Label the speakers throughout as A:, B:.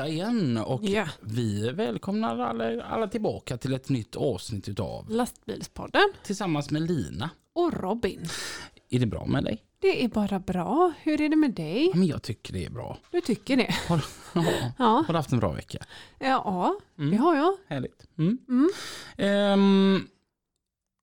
A: Onsdag igen och
B: Ja.
A: vi välkomnar alla, alla tillbaka till ett nytt avsnitt utav
B: Lastbilspodden
A: Tillsammans med Lina.
B: och Robin.
A: Är det bra med dig?
B: Det är bara bra. Hur är det med dig?
A: Ja, men jag tycker det är bra.
B: Du tycker det?
A: Har, ja,
B: Ja,
A: har du haft en bra vecka?
B: ja
A: Mm.
B: det har jag.
A: Härligt. Mm.
B: Mm.
A: Ehm,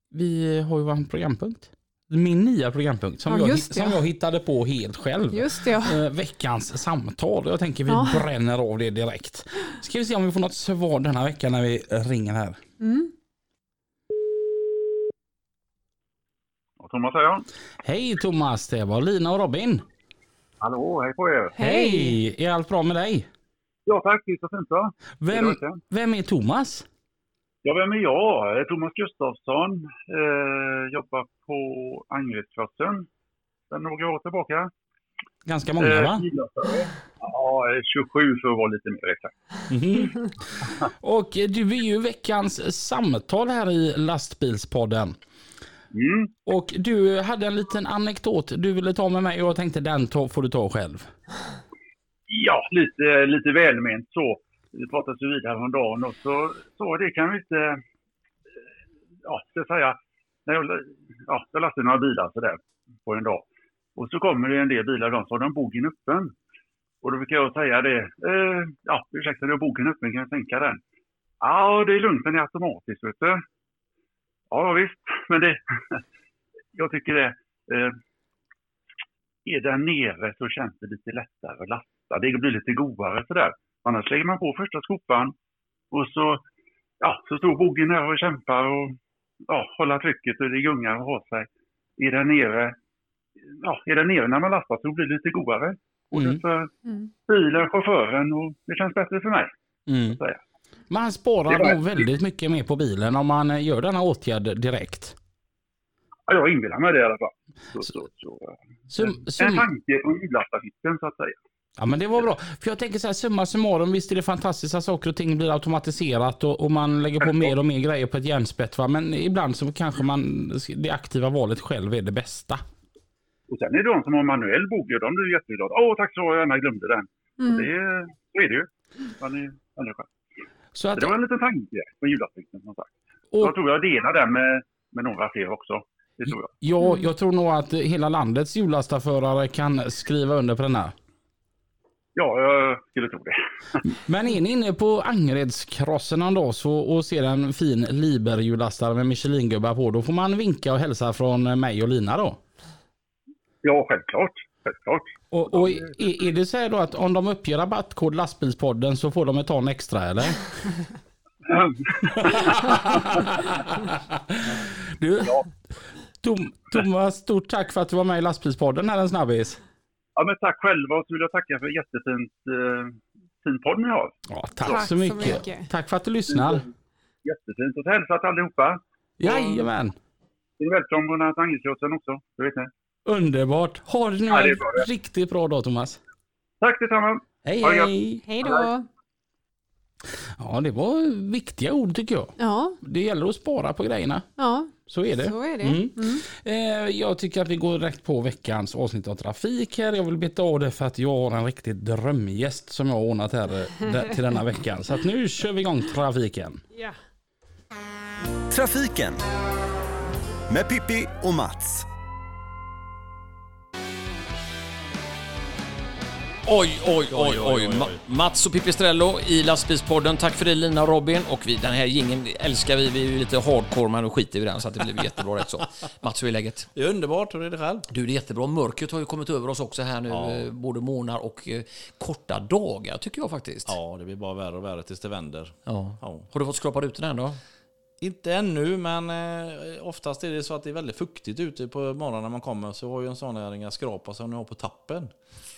A: vi har ju vår programpunkt. Min nya programpunkt som,
B: Ja,
A: jag, som
B: ja.
A: jag hittade på helt själv.
B: Just det, ja.
A: Eh, veckans samtal. Jag tänker vi
B: Ja.
A: bränner av det direkt. Ska vi se om vi får något svar denna vecka när vi ringer här.
B: Mm.
C: Thomas jag.
A: Hej Thomas, det var Lina och Robin.
C: Hallå, hej på er.
B: Hej!
A: Är allt bra med dig?
C: Ja tack, det är så fint
A: Vem, vem är Thomas?
C: Ja, vem är jag? Thomas Gustafsson. Eh, jobbar på Angeredsklassen sedan några år tillbaka.
A: Ganska många
C: Eh,
A: va?
C: Ja, eh, 27 för att vara lite mer exakt.
A: Mhm. Och du är ju veckans samtal här i lastbilspodden.
C: Mm.
A: Och du hade en liten anekdot du ville ta med mig och jag tänkte den får du ta själv.
C: Ja, lite, lite välment så. Vi pratade så vidare om dagen och så, sa det kan vi inte... Eh, ja, ska jag säga. När jag, ja, jag lastade några bilar sådär på en dag. Och så kommer det en del bilar, de så har de bogen öppen. Och då brukar jag säga det. Eh, ja, ursäkta, nu är bogen öppen, kan jag sänka den? Ja, det är lugnt, den är automatisk, vet du. Ja, visst, men det... jag tycker det... Eh, är den nere så känns det lite lättare att lasta. Det blir lite godare sådär. Annars lägger man på första skopan och så, ja, så står bogen där och kämpar och ja, håller trycket och det gungar och har sig. Är den nere, ja, är den nere när man lastar så blir det lite godare. Både
A: Mm.
C: för
B: Mm.
C: bilen, chauffören och det känns bättre för mig.
A: Mm.
C: Så.
A: Man sparar nog väldigt mycket mer på bilen om man eh, gör denna åtgärd direkt.
C: Ja, jag inbillar mig det i alla fall. Så, så, så,
A: Sum,
C: en
A: sum,
C: tanke från julaftonhytten så att säga.
A: Ja men det var bra. För jag tänker så här, summa summarum, visst är det fantastiska saker och ting blir automatiserat och, och man lägger på mer och mer grejer på ett järnspett va. Men ibland så kanske man, det aktiva valet själv är det bästa.
C: Och sen är det de som har manuell bog, de blir jätteglada. Åh, tack så jag gärna glömde den.
B: Mm.
C: Det är, så är det ju. Man är människa.
A: Så att,
C: det var en liten tanke på julafton som sagt.
A: och,
C: Jag tror jag delar den med, med några fler också. Det tror jag.
A: ja, jag tror nog att hela landets hjullastaförare kan skriva under på den här.
C: Ja, jag skulle tro det.
A: Men är ni inne på Angeredskrossen dag så, och ser en fin Liber-hjullastare med Michelin-gubbar på, då får man vinka och hälsa från mig och Lina då.
C: Ja, självklart. Självklart.
A: Och, och är, är det så här då att om de uppger rabattkod lastbilspodden så får de ett ton extra eller? Du, Tom, Thomas, stort tack för att du var med i lastbilspodden här en snabbis.
C: Ja, men tack själva och så vill jag tacka för jättefint eh, fin podd ni har.
A: Ja, tack,
B: Tack
A: så,
B: så
A: mycket.
B: mycket.
A: Tack för att du lyssnar.
C: Jättefint. Och hälsa till allihopa.
A: Jajamän.
C: Är välkomna till Angelkrossen också. Det vet ni.
A: Underbart. Ha det nu
C: Ja, det bra det.
A: riktigt bra dag Thomas.
C: Tack detsamma.
A: Hej
C: det
A: hej.
B: Hej då!
A: Ja, det var viktiga ord tycker jag.
B: Ja,
A: Det gäller att spara på grejerna.
B: ja,
A: Så är det.
B: så är det.
A: Mm.
B: Mm.
A: Eh, jag tycker att vi går direkt på veckans avsnitt av Trafik här. Jag vill beta av det för att jag har en riktig drömgäst som jag har ordnat här eh, till denna veckan. Så att nu kör vi igång trafiken.
B: Ja.
D: Trafiken med Pippi och Mats.
E: Oj, oj, oj, oj. Ma- Mats och Pipistrello i lastbilspodden. Tack för det Lina och Robin. Och vi, den här gingen älskar vi. Vi är ju lite hardcore, men då skiter vi i den så att det blir jättebra rätt så. Mats, hur är läget?
F: Det är underbart, hur är det själv?
E: Du, det är jättebra. Mörkret har ju kommit över oss också här nu. eh, Både månader och eh, korta dagar, tycker jag faktiskt.
F: Ja, det blir bara värre och värre tills det vänder.
E: Ja.
F: Ja.
E: Har du fått skrapa ut den än då?
F: Inte ännu, men eh, oftast är det så att det är väldigt fuktigt ute på morgonen när man kommer. Så har ju en sån här inga skrapa som ni har på tappen.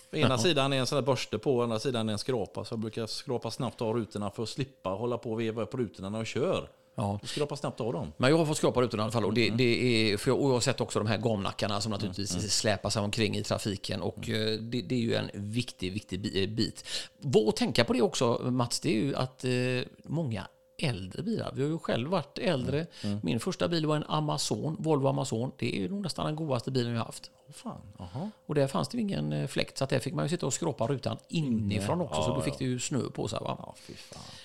F: På ena sidan är en sån där borste på, och andra sidan är en skrapa. Så jag brukar skrapa snabbt av rutorna för att slippa hålla på och veva upp rutorna när jag kör.
E: Ja.
F: Skrapa snabbt av dem.
E: Men jag har fått skrapa rutorna i alla fall. Och, det, det är, för jag, jag har sett också de här gamnackarna som naturligtvis släpar sig omkring i trafiken. Och eh, det, det är ju en viktig, viktig eh, bit. Vad att tänka på det också, Mats, det är ju att eh, många äldre bilar. Vi har ju själv varit äldre. Min första bil var en Amazon, Volvo Amazon. Det är ju nog nästan den godaste bilen jag haft.
F: Åh fan, aha.
E: Och där fanns det ingen eh, fläkt, så att där fick man ju sitta och skrapa rutan inifrån också. så då fick det ju snö på sig. Va?
F: Ja.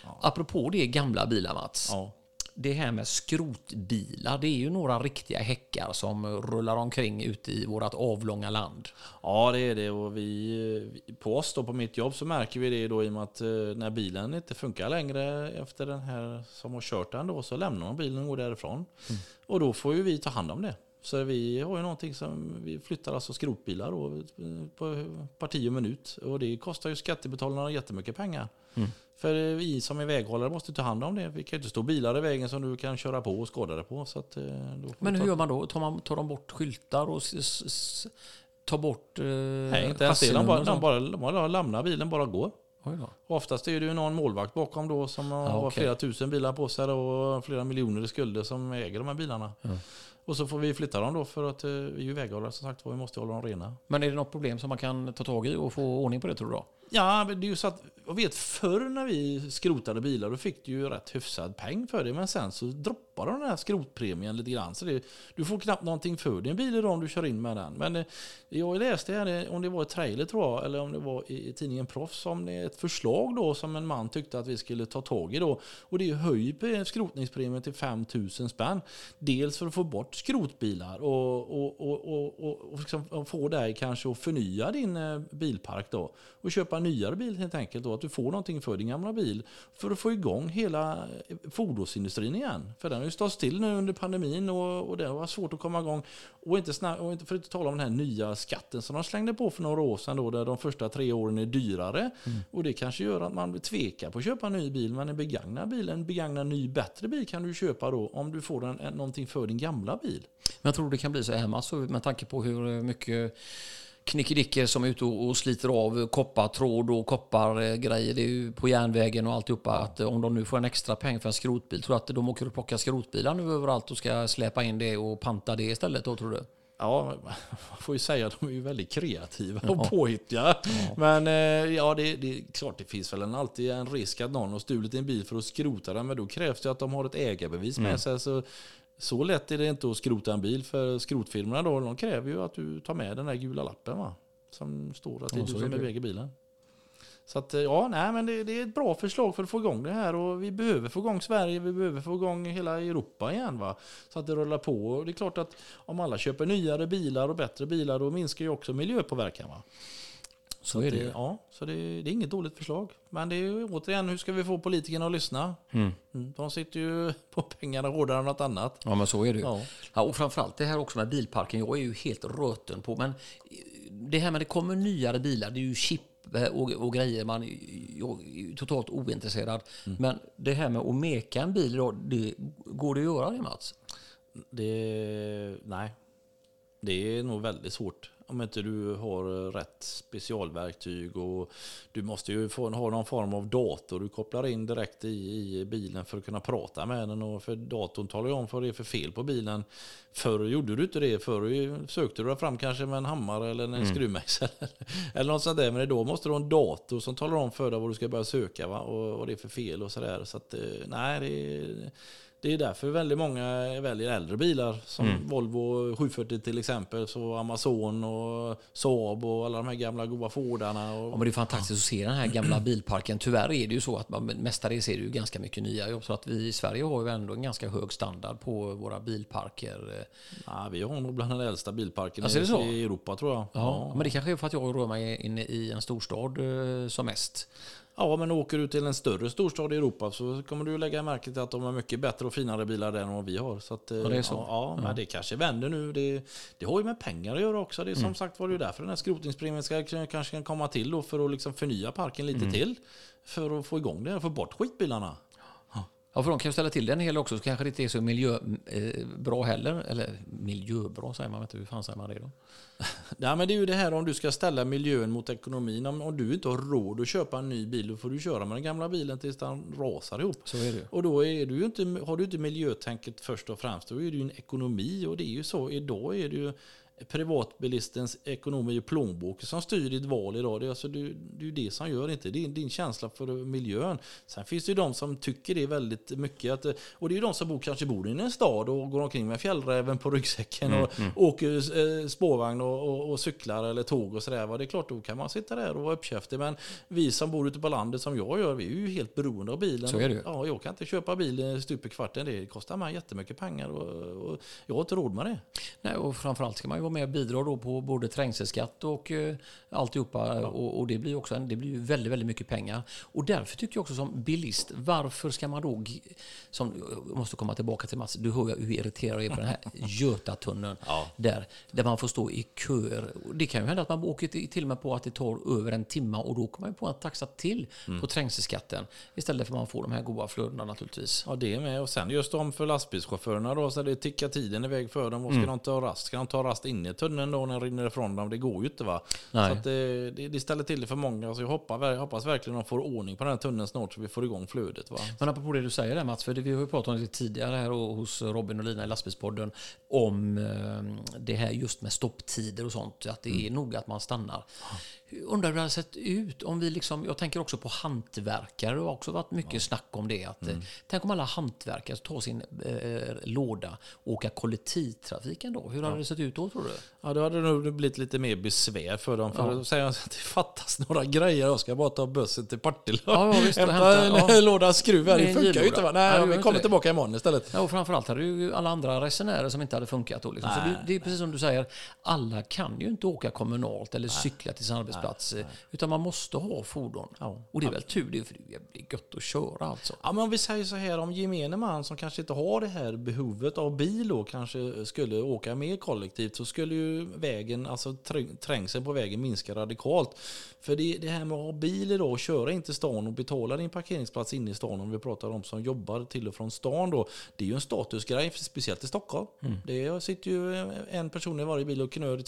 F: Ja.
E: Apropå det gamla bilar, Mats.
F: Ja.
E: Det här med skrotbilar, det är ju några riktiga häckar som rullar omkring ute i vårt avlånga land.
F: Ja, det är det. Och vi, på oss då, på mitt jobb, så märker vi det då i och med att eh, när bilen inte funkar längre efter den här som har kört den då, så lämnar man bilen och går därifrån. Och då får ju vi ta hand om det. Så vi har ju någonting som, vi flyttar alltså skrotbilar då, eh, på parti och minut. Och det kostar ju skattebetalarna jättemycket pengar. För vi som är väghållare måste ta hand om det. Vi kan ju inte stå bilar i vägen som du kan köra på och skada dig på. Så att, eh,
E: Men hur
F: ta-
E: gör man då? Tar, man, tar de bort skyltar och tar bort eh,
F: Nej, inte ens det. De bara,
E: och
F: de bara, de bara lämnar bilen, bara går. Och Oftast är det ju någon målvakt bakom då som har
E: okej.
F: flera tusen bilar på sig och flera miljoner i skulder som äger de här bilarna. Och så får vi flytta dem då för att eh, vi är ju väghållare som sagt var, vi måste hålla dem rena.
E: Men är det något problem som man kan ta tag i och få ordning på det tror du då?
F: Ja, men det är ju så att jag vet förr när vi skrotade bilar då fick du ju rätt hyfsad peng för det. Men sen så droppar de den här skrotpremien lite grann. Så det, du får knappt någonting för din bil idag om du kör in med den. Men eh, jag läste här, eh, om det var i trailer tror jag, eller om det var i, i tidningen Proffs, om det är ett förslag då som en man tyckte att vi skulle ta tag i då. Och det är höj eh, skrotningspremien till 5000 spänn. Dels för att få bort skrotbilar och, och, och, och, och, och och, och få dig kanske att förnya din eh, bilpark då. Och köpa en nyare bil helt enkelt då. Att du får någonting för din gamla bil. För att få igång hela eh, fordonsindustrin igen. För den har ju stått still nu under pandemin och, och det var svårt att komma igång. Och inte, snack, och inte för att tala om den här nya skatten som de slängde på för några år sedan då. Där de första tre åren är dyrare. Och det kanske gör att man tvekar på att köpa en ny bil. Men en begagnad bil, en begagnad ny bättre bil kan du köpa då. Om du får en, en, någonting för din gamla bil.
E: Men jag tror det kan bli så här och med tanke på hur mycket knickedickor som är ute och sliter av koppartråd och koppargrejer det är ju på järnvägen och alltihopa. Att eh, om de nu får en extra peng för en skrotbil, tror du att de åker och plockar skrotbilar nu överallt och ska släpa in det och panta det istället då tror du?
F: Ja, man får ju säga att de är ju väldigt kreativa och påhittiga. Men eh, ja, det, det är klart det finns väl en, alltid en risk att någon har stulit en bil för att skrota den. Men då krävs det att de har ett ägarbevis med sig. Så, så lätt är det inte att skrota en bil. För skrotfirmorna då, de kräver ju att du tar med den där gula lappen va? Som står att det är
E: Ja,
F: du som äger bilen. Så att, ja, nej, men det, det är ett bra förslag för att få igång det här. Och vi behöver få igång Sverige, vi behöver få igång hela Europa igen. Va? Så att det rullar på. Och det är klart att om alla köper nyare bilar och bättre bilar, då minskar ju också miljöpåverkan. Va?
E: Så är det ju.
F: Ja, så det, det är inget dåligt förslag. Men det är ju återigen, hur ska vi få politikerna att lyssna? Mm, De sitter ju på pengarna hårdare än något annat.
E: Ja, men så är det ju.
F: Ja.
E: Ja. och framförallt det här också med bilparken. Jag är ju helt röten på, men det här med det kommer nyare bilar, det är ju chip eh, och, och grejer. Man jag är ju totalt ointresserad. Men det här med att meka en bil idag, det, går det att göra det Mats?
F: Det, nej, det är nog väldigt svårt. Om inte du har rätt specialverktyg och du måste ju få, ha någon form av dator du kopplar in direkt i, i bilen för att kunna prata med den. Och för datorn talar ju om vad det är för fel på bilen. Förr gjorde du inte det. Förr sökte du fram kanske med en hammare eller en skruvmejsel. eller något sånt där. Men idag måste du ha en dator som talar om för dig vad du ska börja söka va? och vad det är för fel och sådär. Så att eh, nej, det är, det är därför väldigt många väljer äldre bilar som Volvo 740 till exempel, så Amazon och Saab och alla de här gamla goda Fordarna.
E: Ja,
F: Och,
E: men det är fantastiskt att se den här gamla bilparken. Tyvärr är det ju så att man mestadels är det ju ganska mycket nya jobb. Så att vi i Sverige har ju ändå en ganska hög standard på våra bilparker.
F: ja, vi har nog bland den äldsta bilparken
E: Alltså, det så?
F: i Europa tror jag.
E: Ja, men det kanske är för att jag rör mig inne i en storstad eh, som mest.
F: Ja, men åker du till en större storstad i Europa så kommer du lägga märke till att de har mycket bättre och finare bilar där än vad vi har. Så att, eh,
E: Ja, det är så.
F: Ja, men det kanske vänder nu. Det, det har ju med pengar att göra också. Det är som
E: Mm.
F: sagt var det är därför den här skrotningspremien ska, kanske kan komma till då för att liksom förnya parken
E: Mm.
F: lite till. För att få igång det och få bort skitbilarna.
E: Ja, för de kan ju ställa till det en hel också, så kanske det inte är så miljöbra eh, heller. Eller miljöbra säger man inte, hur fan säger man det då?
F: Nej, men det är ju det här om du ska ställa miljön mot ekonomin. Om, om du inte har råd att köpa en ny bil, då får du köra med den gamla bilen tills den rasar ihop.
E: Så är det.
F: Och då är du inte, har du inte miljötänket först och främst, då är det ju en ekonomi. Och det är ju så, idag är det ju privatbilistens ekonomi och plånbok som styr ditt val idag. Det är, alltså, det, det är det som gör inte. Det är din känsla för miljön. Sen finns det ju de som tycker det är väldigt mycket. Att, och det är ju de som bor, kanske bor i en stad och går omkring med fjällräven på ryggsäcken
E: Mm,
F: och åker eh, spårvagn och, och, och cyklar eller tåg och sådär. Det är klart, då kan man sitta där och vara uppkäftig. Men vi som bor ute på landet som jag gör, vi är ju helt beroende av bilen.
E: Så är det ju.
F: Ja, jag kan inte köpa bil stup i kvarten. Det kostar mig jättemycket pengar och, och jag har inte råd med det.
E: Nej, och framförallt ska man ju vara med och bidra då på både trängselskatt och eh, alltihopa. Och, och det blir ju också en, det blir väldigt, väldigt mycket pengar. Och därför tycker jag också som bilist, varför ska man då, som, jag måste komma tillbaka till Mats, du hör ju hur irriterad jag är på den här Götatunneln. Där, där man får stå i köer. Det kan ju hända att man åker till och med på att det tar över en timme och då kommer man ju på en taxa till på trängselskatten. Istället för att man får de här goda flödena naturligtvis.
F: Ja, det är med. Och sen just om för lastbilschaufförerna då, så det tickar tiden iväg för dem. Och
E: Mm.
F: ska de ta rast? Ska de ta rast inne i tunneln då när det rinner ifrån dem? Det går ju inte va?
E: Nej.
F: Så att det, det, det ställer till det för många. Så jag hoppas, hoppas verkligen de får ordning på den här tunneln snart så vi får igång flödet va?
E: Men apropå det du säger där Mats, för det, vi har ju pratat om det tidigare här och hos Robin och Lina i lastbilspodden om eh, det här just med stopptider och sånt, att det är nog att man stannar. Undrar hur det hade sett ut om vi liksom, jag tänker också på hantverkare, det har också varit mycket snack om det. Att, eh, Tänk om alla hantverkare tar sin eh, låda och åka kollektivtrafiken då, hur hade det sett ut då tror du?
F: Ja, då hade det nog blivit lite mer besvär för dem. För då säger att det fattas några grejer. Jag ska bara ta bussen till Partille och
E: Ja, ja, visst,
F: hämta en
E: ja.
F: låda skruv här. Det funkar ju inte va?
E: Nej,
F: Nej,
E: gör
F: vi kommer tillbaka imorgon istället.
E: Ja, och framförallt hade ju alla andra resenärer som inte hade funkat då. Liksom. Så det, det är precis som du säger, alla kan ju inte åka kommunalt eller cykla till sin arbetsplats. eh, Utan man måste ha fordon. Och det är väl tur det, för det blir gött att köra alltså.
F: Ja, men om vi säger så här, om gemene man som kanske inte har det här behovet av bil och kanske skulle åka mer kollektivt så skulle ju vägen, alltså träng- trängseln på vägen minska radikalt. För det, det här med att ha bil idag och köra in till stan och betala din parkeringsplats inne i stan om vi pratar om som jobbar till och från stan då. Det är ju en statusgrej, speciellt i Stockholm. Det sitter ju en person i varje bil och knör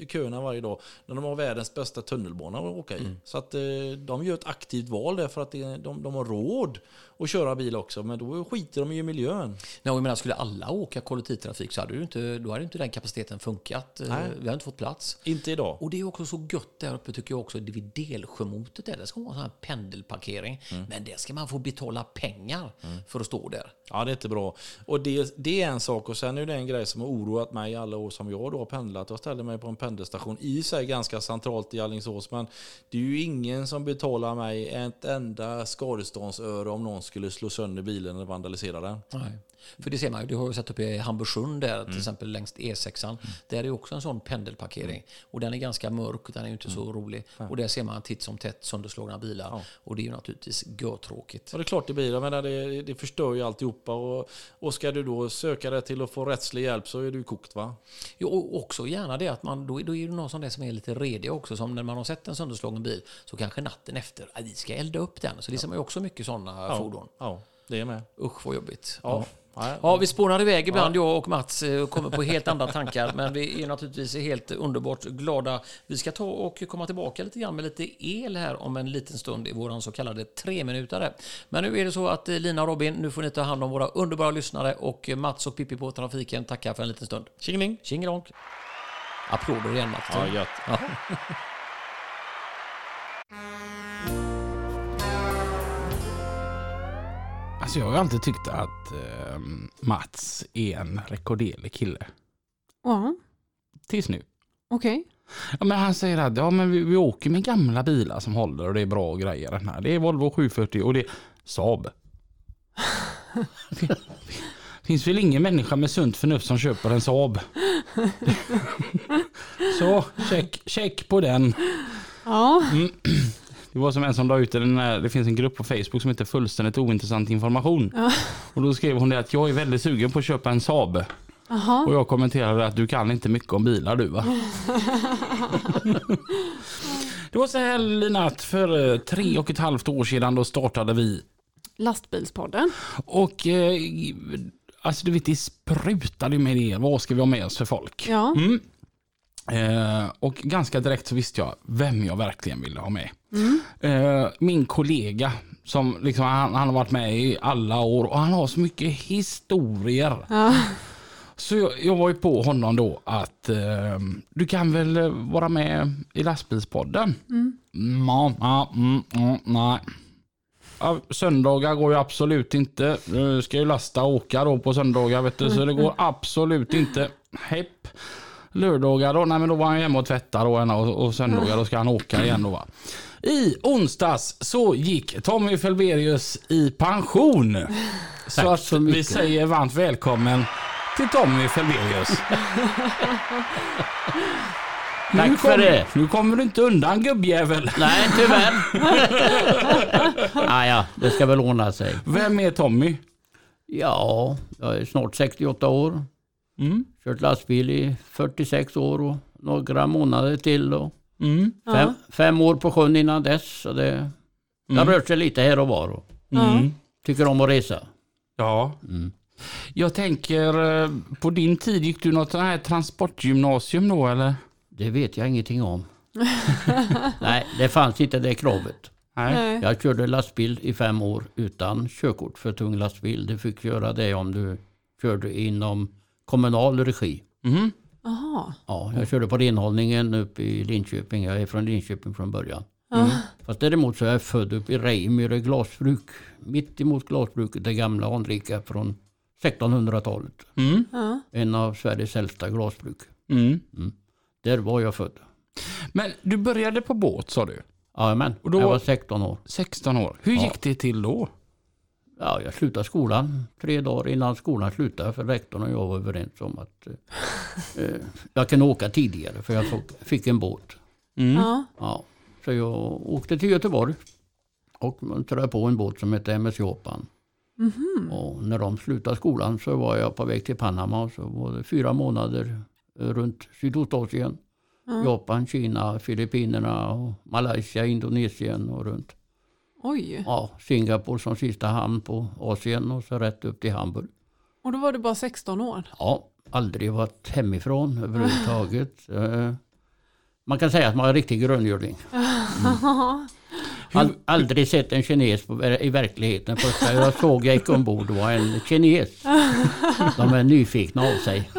F: i köerna varje dag när de har världens bästa tunnelbana att åka i. Så att eh, de gör ett aktivt val där för att de, de har råd att köra bil också, men då skiter de ju i miljön.
E: Nej, och jag menar, skulle alla åka kollektivtrafik så hade ju inte, då hade inte den kapaciteten funkat. Eh,
F: Nej.
E: Vi hade inte fått plats.
F: Inte idag.
E: Och det är också så gött där uppe tycker jag också, det vid Delsjömotet där, det ska vara en sån här pendelparkering. Men det ska man få betala pengar för att stå där.
F: Ja, det är inte bra. Och det, det är en sak. Och sen är det en grej som har oroat mig i alla år som jag då har pendlat. Jag ställde mig på en pendelstation i sig ganska centralt i Alingsås. Men det är ju ingen som betalar mig ett enda skadeståndsöre om någon skulle slå sönder bilen eller vandalisera den.
E: Nej. För det ser man ju, du har ju sett uppe i Hamburgsund där, till exempel längs E6. Där är det också en sån pendelparkering. Och den är ganska mörk, den är ju inte så rolig. Och där ser man titt som tätt sönderslagna bilar. Och det är ju naturligtvis görtråkigt.
F: Ja, det är klart det blir. Jag menar, det, det förstör ju alltihopa. Och, och ska du då söka dig till att få rättslig hjälp så är du kokt va?
E: Jo, och också gärna det att man, då, då är det någon sån där som är lite redig också. Som när man har sett en sönderslagen bil så kanske natten efter, vi ska elda upp den. Så det ser man ju också mycket sådana fordon.
F: Ja, det är med.
E: Usch vad jobbigt.
F: Ja. Ja.
E: Ja, vi spånar iväg ibland, jag och Mats, eh, och kommer på helt andra tankar. Men vi är naturligtvis helt underbart glada. Vi ska ta och komma tillbaka lite grann med lite el här om en liten stund i våran så kallade treminutare. Men nu är det så att eh, Lina och Robin, nu får ni ta hand om våra underbara lyssnare och eh, Mats och Pippi på trafiken tackar för en liten stund.
F: Tjingeling!
E: Tjingelonk! Applåder igen Mats.
F: Ja, gött.
A: Alltså jag har alltid tyckt att eh, Mats är en rekorderlig kille.
B: Ja,
A: Tills nu.
B: okej.
A: Ja, men han säger att ja, men vi, vi åker med gamla bilar som håller och det är bra grejer. Den här. Det är Volvo 740 och det är Saab. finns väl ingen människa med sunt förnuft som köper en Saab. Så, check, check på den.
B: Ja,
A: Det var som en som la ut den här, det finns en grupp på Facebook som heter fullständigt ointressant information. Och då skrev hon det att jag är väldigt sugen på att köpa en Saab.
B: aha.
A: Och jag kommenterade att du kan inte mycket om bilar du va? det var så här Lina att för eh, tre och ett halvt år sedan då startade vi
B: Lastbilspodden.
A: Och eh, alltså du vet, det sprutade med det. Vad ska vi ha med oss för folk?
B: Ja.
A: Mm. Eh, och ganska direkt så visste jag vem jag verkligen ville ha med. Eh, min kollega, som liksom, han, han har varit med i alla år och han har så mycket historier.
B: Ja.
A: Så jag, jag var ju på honom då att eh, du kan väl vara med i lastbilspodden? Mm. Ja, mm, mm, nej. Söndagar går ju absolut inte. Nu ska ju lasta och åka då på söndagar vet du, så det går absolut inte. Hepp. Lördagar då, nej men då var han hemma och tvättade då och, och söndagar då ska han åka igen då va. I onsdags så gick Tommy Felberius i pension. så att
G: så
A: vi säger varmt välkommen till Tommy Felberius. Nu
G: Tack för
A: kom-
G: det.
A: Nu kommer du inte undan gubbjävel.
G: Nej, tyvärr. ah, ja, det ska väl ordna sig.
A: Vem är Tommy?
G: Ja, jag är snart 68 år.
A: Mm.
G: Kört lastbil i 46 år och några månader till. Och
A: Mm.
G: fem, fem år på sjön innan dess. Så det, det har rört sig lite här och var. Och
A: Mm.
G: tycker om att resa.
A: Ja.
G: Mm.
A: Jag tänker, eh, på din tid gick du något sånt här transportgymnasium då eller?
G: Det vet jag ingenting om. Nej, det fanns inte det kravet.
A: Nej.
B: Nej.
G: Jag körde lastbil i fem år utan körkort för tung lastbil. Du fick göra det om du körde inom kommunal regi.
A: Mhm.
B: Jaha.
G: Ja, jag körde på renhållningen uppe i Linköping. Jag är från Linköping från början.
B: Ja.
G: Fast däremot så är jag född uppe i Reimyre glasbruk. Mitt emot glasbruket, det gamla anrika från 1600-talet.
A: Mm.
B: Ja.
G: En av Sveriges äldsta glasbruk.
A: Mm.
G: Där var jag född.
A: Men du började på båt sa du?
G: Jajamän,
A: Och då-
G: jag var 16 år.
A: 16 år. Hur
G: Ja.
A: gick det till då?
G: Ja, jag slutade skolan tre dagar innan skolan slutade. För rektorn och jag var överens om att eh, eh, jag kunde åka tidigare för jag fick, en båt.
A: Mm.
B: Ja.
G: Ja, så jag åkte till Göteborg och mönstrade på en båt som hette MS Japan. Och när de slutade skolan så var jag på väg till Panama och så var det fyra månader runt Sydostasien. Japan, Kina, Filippinerna, och Malaysia, Indonesien och runt.
B: Oj.
G: Ja, Singapore som sista hamn på Asien och så rätt upp till Hamburg.
B: Och då var du bara 16 år.
G: Ja, aldrig varit hemifrån överhuvudtaget. Eh, Man kan säga att man är riktig gröngöling. All, aldrig sett en kines på, i verkligheten. Första jag såg jag gick ombord var en kines. De är nyfikna av sig.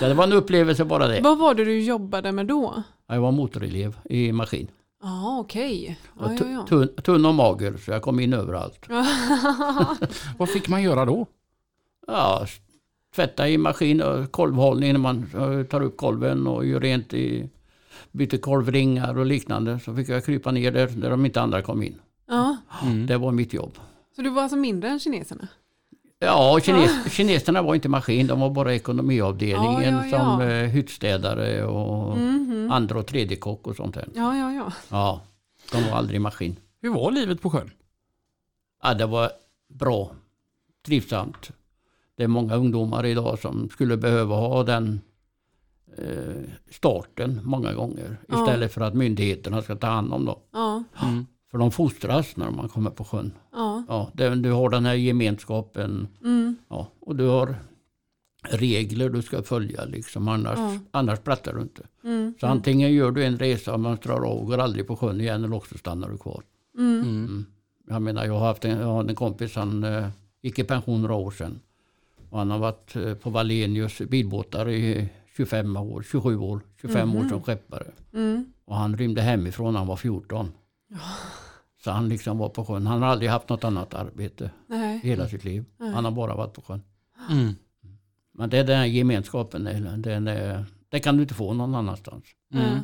G: Så det var en upplevelse bara det.
B: Vad var det du jobbade med då?
G: Jag var motorelev i maskin.
B: Ja, okej.
G: Och
B: Ja, ja.
G: tunn, tunn och mager så jag kom in överallt.
A: Vad fick man göra då?
G: Ja, tvätta i maskin och kolvhållning när man eh, tar upp kolven och gör rent i byter kolvringar och liknande. Så fick jag krypa ner där, där de inte andra kom in.
B: ja.
G: Det var mitt jobb.
B: Så du var alltså mindre än kineserna?
G: Ja, kines, kineserna var inte maskin, de var bara ekonomiavdelningen
B: Ja, ja, ja.
G: som eh, hyttstädare och
B: Mhm.
G: andra och tredje kock och sånt där.
B: Ja, ja, ja.
G: Ja, de var aldrig maskin.
A: Hur var livet på sjön?
G: Ja, det var bra, trivsamt. Det är många ungdomar idag som skulle behöva ha den eh, starten många gånger.
B: Ja.
G: Istället för att myndigheterna ska ta hand om dem.
B: Ja,
G: För de fostras när man kommer på sjön.
B: ja.
G: Ja, det, du har den här gemenskapen
B: Mm.
G: ja, och du har regler du ska följa. Liksom, annars,
B: Ja.
G: annars plattar du inte.
B: Mm.
G: Så antingen gör du en resa och mönstrar av och går aldrig på sjön igen eller också stannar du kvar.
B: Mm.
G: Mm. Jag menar, jag har haft en, jag har en kompis, han eh, gick i pension några år sedan. Och han har varit eh, på Wallenius bilbåtar i 25 år, 27 år, 25 år som skeppare.
B: Mm.
G: Och han rymde hemifrån när han var 14. Så han liksom var på sjön. Han har aldrig haft något annat arbete
B: Nej.
G: i hela sitt liv. Han har bara varit på sjön.
A: Mm.
G: Men det är den här gemenskapen, den är, det kan du inte få någon annanstans.
B: Mm.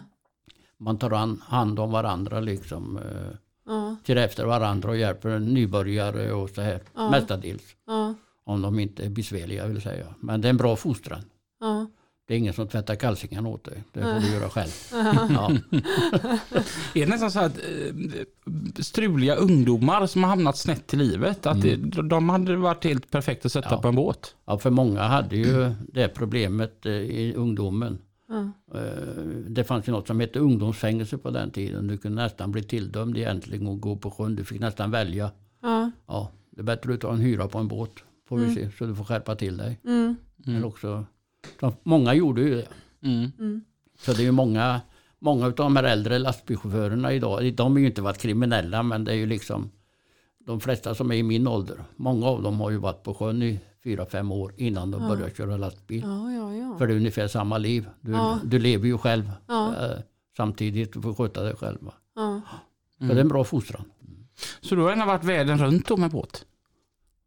G: Man tar an, hand om varandra liksom. Eh,
B: Ja,
G: till efter varandra och hjälper nybörjare och så här.
B: Ja.
G: Mestadels.
B: ja,
G: Om de inte är besvärliga vill säga. Men det är en bra fostran.
B: ja.
G: Det är ingen som tvättar kalsingarna åt dig. Det får du göra själv. Ja.
A: Är det nästan så att eh, struliga ungdomar som har hamnat snett i livet, att det, de hade varit helt perfekt att sätta
G: Ja.
A: på en båt?
G: ja, för många hade ju det problemet eh, i ungdomen. Eh, Det fanns ju något som hette ungdomsfängelse på den tiden. Du kunde nästan bli tilldömd egentligen och gå på sjön. Du fick nästan välja.
B: Ja.
G: Ja, det är bättre att ta en hyra på en båt. Får vi
B: Mm.
G: se, så du får skärpa till dig.
B: Mm.
G: Eller också, de, många gjorde ju det.
A: Mm.
G: Så det är ju många, många av de här äldre lastbilschaufförerna idag, de har ju inte varit kriminella men det är ju liksom de flesta som är i min ålder, många av dem har ju varit på sjön i fyra, fem år innan de började köra lastbil.
B: Ja, ja, ja.
G: För det är ungefär samma liv. Du,
B: Ja.
G: du lever ju själv
B: Ja.
G: eh, samtidigt, du får sköta dig själv. va.
B: ja.
G: Så det är en bra fostran.
A: Så du har ändå varit världen runt då med båt?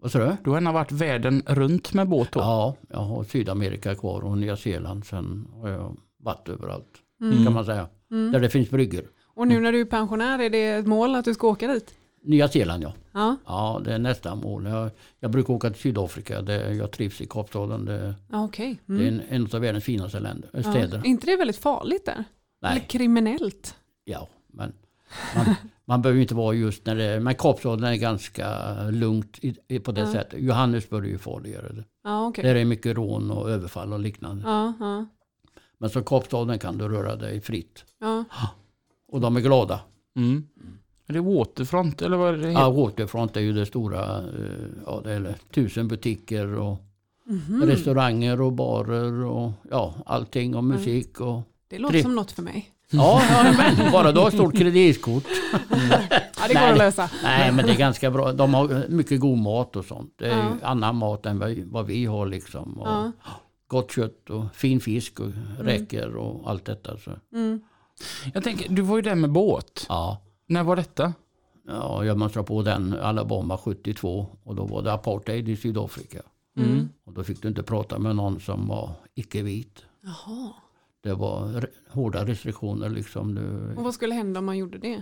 G: Vad sa du?
A: Du har ändå varit världen runt med båt då?
G: Ja, jag har Sydamerika kvar och Nya Zeeland. Sen har jag varit överallt
B: Mm.
G: kan man säga. Där det finns bryggor.
B: Och nu när du är pensionär, är det ett mål att du ska åka dit?
G: Nya Zeeland ja.
B: Ja,
G: Ja, det är nästa mål. Jag, jag brukar åka till Sydafrika. Det, jag trivs i Kapstaden. Det,
B: ja okej.
G: det är
B: Mm.
G: en, en av världens finaste länder,
B: Ja.
G: städer.
B: Är inte det väldigt farligt där? Eller
G: Nej,
B: kriminellt?
G: ja, men man, man behöver inte vara just när det Men Kapstaden är ganska lugnt i, i, på det
B: Ja.
G: sättet. Johannesburg är ju farligare.
B: Ja, okej.
G: Där är mycket rån och överfall och liknande.
B: Ja, ja,
G: Men så Kapstaden kan du röra dig fritt.
B: ja.
G: Och de är glada.
A: Mm. Är det Waterfront eller vad är det?
G: Ja, Waterfront är ju det stora. eh, Ja, det är tusen butiker och
B: Mhm.
G: restauranger och barer och ja, allting och musik. Och,
B: Det låter som något för mig.
G: Ja, ja men bara du har ett stort kreditkort.
B: Ja, det går
G: Nej.
B: att lösa.
G: Nej, men det är ganska bra. De har mycket god mat och sånt. Det är
B: Ja.
G: ju annan mat än vad, vi har liksom. Och
B: Ja.
G: Gott kött och fin fisk och räkor och allt detta. Så.
B: Mm.
A: Jag tänker, du var ju där med båt.
G: Ja.
A: När var detta?
G: ja, jag måste på den Alabama 72 och då var det apartheid i Sydafrika.
B: Mm.
G: Och då fick du inte prata med någon som var icke-vit.
B: Jaha.
G: Det var hårda restriktioner liksom. Du,
B: Och vad skulle hända om man gjorde det?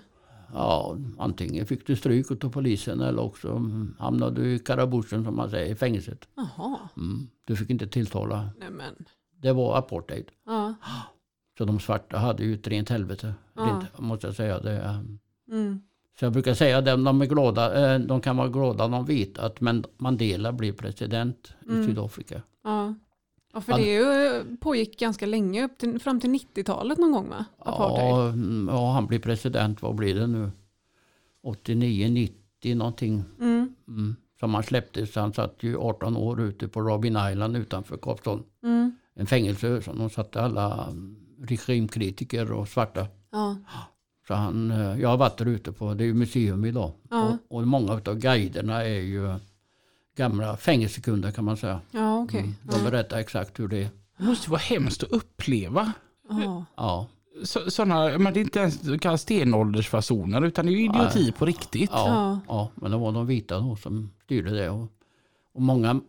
G: Ja, antingen fick du stryk av polisen eller också hamnade du i karabuschen som man säger, i fängelset.
B: Jaha.
G: Mm. Du fick inte tilltala.
B: Nej men.
G: Det var apartheid.
B: Ja.
G: Så de svarta hade ju ett rent helvete.
B: Ja.
G: Rent, måste jag säga. Det, eh.
B: Mm.
G: så jag brukar säga att de, är glada, eh, de kan vara glada de vita att Mandela blir president i
B: Mm.
G: Sydafrika.
B: Ja. Ja, för det ju, pågick ganska länge, upp till, fram till 90-talet någon gång va? Apartheid.
G: Ja, mm, ja, han blir president, vad blir det nu? 89, 90 någonting.
B: Mm.
G: Mm. Som han släpptes. Han satt ju 18 år ute på Robin Island utanför Kapstaden.
B: Mm.
G: En fängelse som de satte alla mm, regimkritiker och svarta.
B: Ja.
G: Så han, eh, jag har varit där ute på, det är ju museum idag.
B: Ja.
G: Och, och många av guiderna är ju gamla fängelsekunder kan man säga.
B: Ja, okej.
G: Mm. De berättar exakt hur det är.
A: Det måste vara hemskt att uppleva.
B: Ja.
G: Ja,
A: Så, såna, men det är inte ens kallas stenåldersfasoner utan det är ju idioti på riktigt.
G: ja,
B: Ja.
G: ja. men det var de vita då som styrde det. Och, och många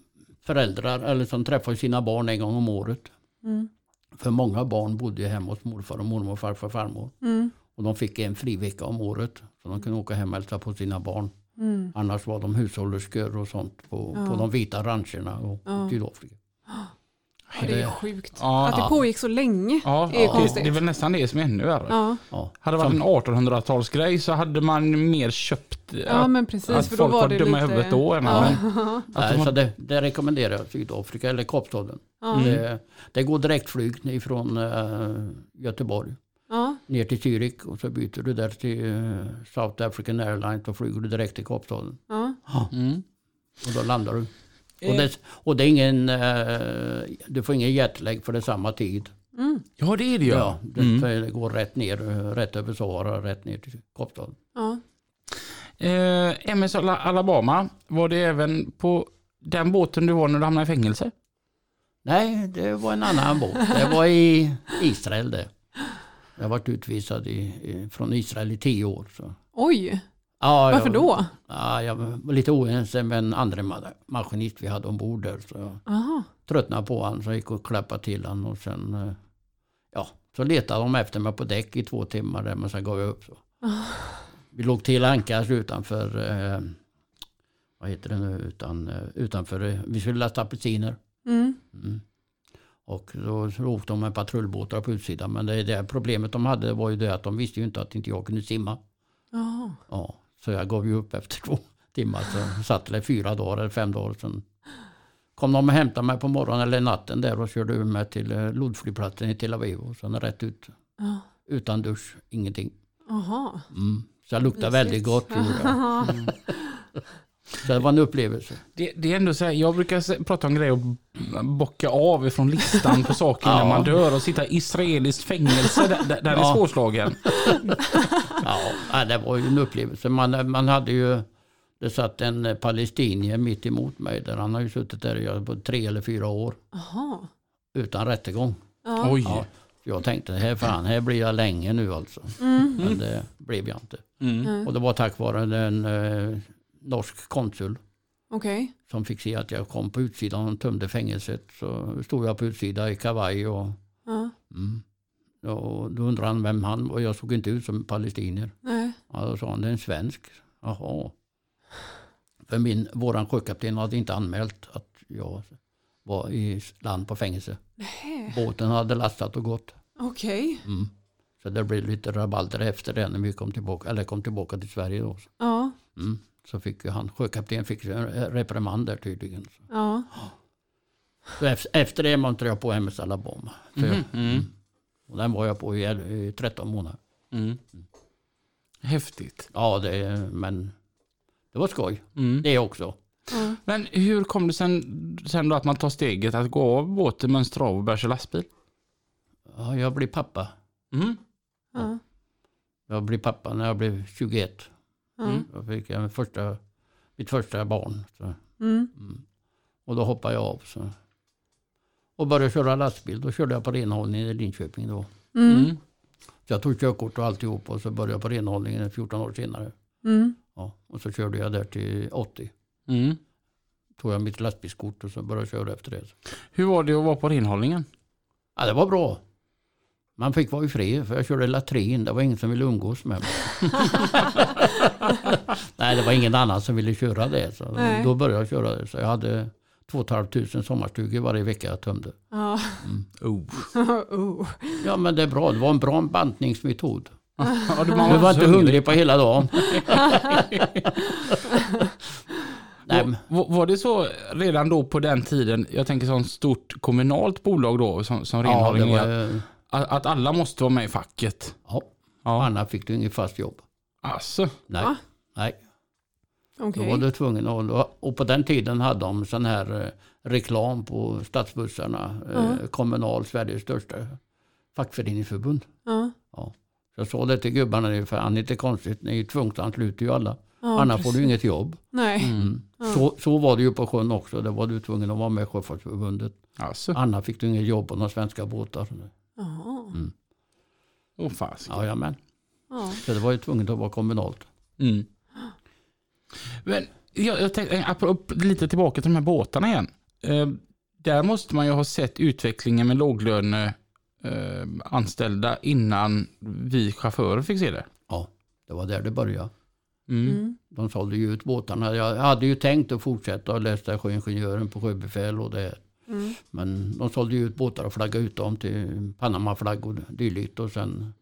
G: föräldrar eller som träffar sina barn en gång om året.
B: Mm.
G: För många barn bodde ju hemma hos morfar och mormor, farfar och farmor.
B: Mm.
G: Och de fick en fri vecka om året. Så de kunde åka hem och hälsa på sina barn.
B: Mm.
G: Annars var de hushållerskor och sånt på,
B: Ja.
G: på de vita rancherna och
B: Ja.
G: i Sydafrika.
B: Ja, det är sjukt.
A: Ja.
B: Att det pågick så länge
A: Ja,
B: är
A: det,
B: konstigt.
A: det är väl nästan det som är ännu värre.
B: Ja,
G: Ja.
A: Hade det varit
G: Som-
A: en 1800-talsgrej så hade man mer köpt
B: ja
A: att,
B: men precis.
A: att
B: för då
A: folk
B: var
A: var
B: det
A: dumma i
B: lite...
A: huvudet då. än
B: Ja.
A: men-
G: Nej,
A: de
G: så det, det rekommenderar jag Sydafrika eller Kapstaden.
B: Ja.
G: Det, det går direktflyg ifrån uh, Göteborg
B: Ja.
G: Ner till Zürich och så byter du där till eh, South African Airlines och flyger du direkt till Kapstaden.
B: Ja.
A: Mm.
G: Och då landar du. Och
A: Eh.
G: det, och det är ingen, eh, du får ingen jetlag för det är samma tid.
B: Mm.
A: Ja, det är det ju.
G: Ja, det,
A: Mm.
G: går rätt ner, rätt över Sahara, rätt ner till Kapstaden.
B: Ja.
A: Eh, MS Ala- Alabama, var det även på den båten du var när du hamnade i fängelse?
G: Nej, det var en annan båt. Det var i Israel det. Jag har varit utvisad i, i, från Israel i tio år. Så.
B: Oj,
G: Ja,
B: varför
G: jag,
B: då?
G: Ja, jag var lite oense med en andra ma- maskinist vi hade ombord där. Så jag
B: Aha.
G: tröttnade på honom så jag gick och klappade till honom. Och sen, eh, ja, så letade de efter mig på däck i två timmar där, men sen gav jag upp. Så. Vi låg till ankars utanför, eh, vad heter det nu, Utan, eh, utanför, eh, vi skulle lasta apelsiner.
B: Mm.
G: Mm. Och då åkte de med patrullbåtar på utsidan. Men det, det problemet de hade var ju det att de visste ju inte att inte jag kunde simma. Ja, så jag gav ju upp efter två timmar. Så satt det fyra dagar eller fem dagar. Sen kom de och hämtade mig på morgonen eller natten där och körde ur mig till eh, lodflygplatsen i Tel Aviv. Och sen rätt ut.
B: Ja.
G: Utan dusch, ingenting.
B: Jaha.
G: Mm. Så jag luktade väldigt gott. Mm. Så det var en upplevelse.
A: Det, det är ändå så här, jag brukar prata om grejer och bocka av ifrån listan på saker
G: Ja.
A: när man dör och sitta i israeliskt fängelse. Där, där, där är
G: Ja.
A: svårslagen.
G: Ja, ja, det var ju en upplevelse. Man, man hade ju, det satt en palestinier mitt emot mig. Där han har ju suttit där i på tre eller fyra år
B: Jaha.
G: utan rättegång.
B: Ja.
A: Oj.
G: Ja, jag tänkte, här fan, här blir jag länge nu alltså. Men det blev jag inte.
A: Mm.
G: Och det var tack vare en eh, norsk konsul
B: Okej.
G: som fick se att jag kom på utsidan och tömde fängelset. Så stod jag på utsidan i kavaj och,
B: Ja.
G: mm. och då undrade han vem han var. Jag såg inte ut som palestinier.
B: Nej.
G: Ja, då sa han, det är en svensk. Jaha. För min, våran sjökapten hade inte anmält att jag var i land på fängelse.
B: Nej.
G: Båten hade lastat och gått.
B: Okej.
G: Mm. Så det blev lite rabalder efter det när vi kom tillbaka, eller kom tillbaka till Sverige. Då.
B: Ja.
G: Mm. Så fick ju han, sjökapten fick en reprimand där tydligen.
B: Ja.
G: Så efter, det monterade jag på MS Alabama. För jag,
A: Mm.
G: och den var jag på i, i 13 månader.
A: Mm. Häftigt.
G: Ja, det, men det var skoj.
A: Mm.
G: Det också.
B: Ja.
A: Men hur kom det sen, sen då att man tar steget att gå av båten, mönstra av och börja köra lastbil?
G: Ja, jag blev pappa.
A: Mm.
B: Ja.
G: Jag blev pappa när jag blev 21.
A: Mm.
G: Då fick jag första, mitt första barn. Så.
B: Mm.
G: Och då hoppade jag av. Så. Och började köra lastbil. Då körde jag på renhållningen i Linköping. Då.
B: Mm.
A: Mm.
G: Så jag tog körkort och alltihop och så började jag på renhållningen 14 år senare.
B: Mm.
G: Ja. Och så körde jag där till 80.
A: Mm.
G: Tog jag mitt lastbilskort och så började jag köra efter det.
A: Hur var det att vara på renhållningen?
G: Ja, det var bra. Man fick vara i fred för jag körde latrin. Det var ingen som ville umgås med mig. Nej, det var ingen annan som ville köra det. Så
B: Nej.
G: då började jag köra det. Så jag hade 2 500 sommarstugor varje vecka jag tömde.
B: Ja.
A: Oh.
B: oh.
G: Ja men det är bra. Det var en bra bantningsmetod.
A: Ja, du,
G: Du var inte hungrig på hela dagen. Nej,
A: Var, var det så redan då på den tiden, jag tänker sånt stort kommunalt bolag då som, som
G: ja,
A: renhållning,
G: var, eh,
A: att, att alla måste vara med i facket?
G: ja.
A: Ja.
G: Annars fick du inget fast jobb.
A: Alltså.
G: Nej.
B: Va?
G: Nej. Då
B: Okej.
G: var du tvungen att... Och på den tiden hade de sån här eh, reklam på stadsbussarna. Eh, Kommunal, Sveriges största fackföreningsförbund.
B: Ja.
G: Så jag sa det till gubbarna, det är fan inte konstigt, ni är ju tvungna att ansluta ju alla.
B: Ja,
G: Annars får du
B: precis.
G: inget jobb.
B: Nej.
G: Mm. Så, så var det ju på sjön också, där var du tvungen att vara med i Sjöfartsförbundet.
A: Alltså.
G: Annars fick du inget jobb på några svenska båtar.
B: Jaha.
A: Åh fasiken.
G: Jajamän.
B: Ja.
G: Så det var ju tvunget att vara kommunalt.
A: Mm. Men jag, jag tänkte, apropå- lite tillbaka till de här båtarna igen. Eh, där måste man ju ha sett utvecklingen med låglöne eh, anställda innan vi chaufförer fick se det.
G: Ja, det var där det började.
A: Mm.
B: Mm.
G: De sålde ju ut båtarna. Jag hade ju tänkt att fortsätta och läsa sjöingenjören på sjöbefäl och det.
B: Mm.
G: Men de sålde ju ut båtar och flaggade ut dem till Panamaflagg och dylikt. Och sen,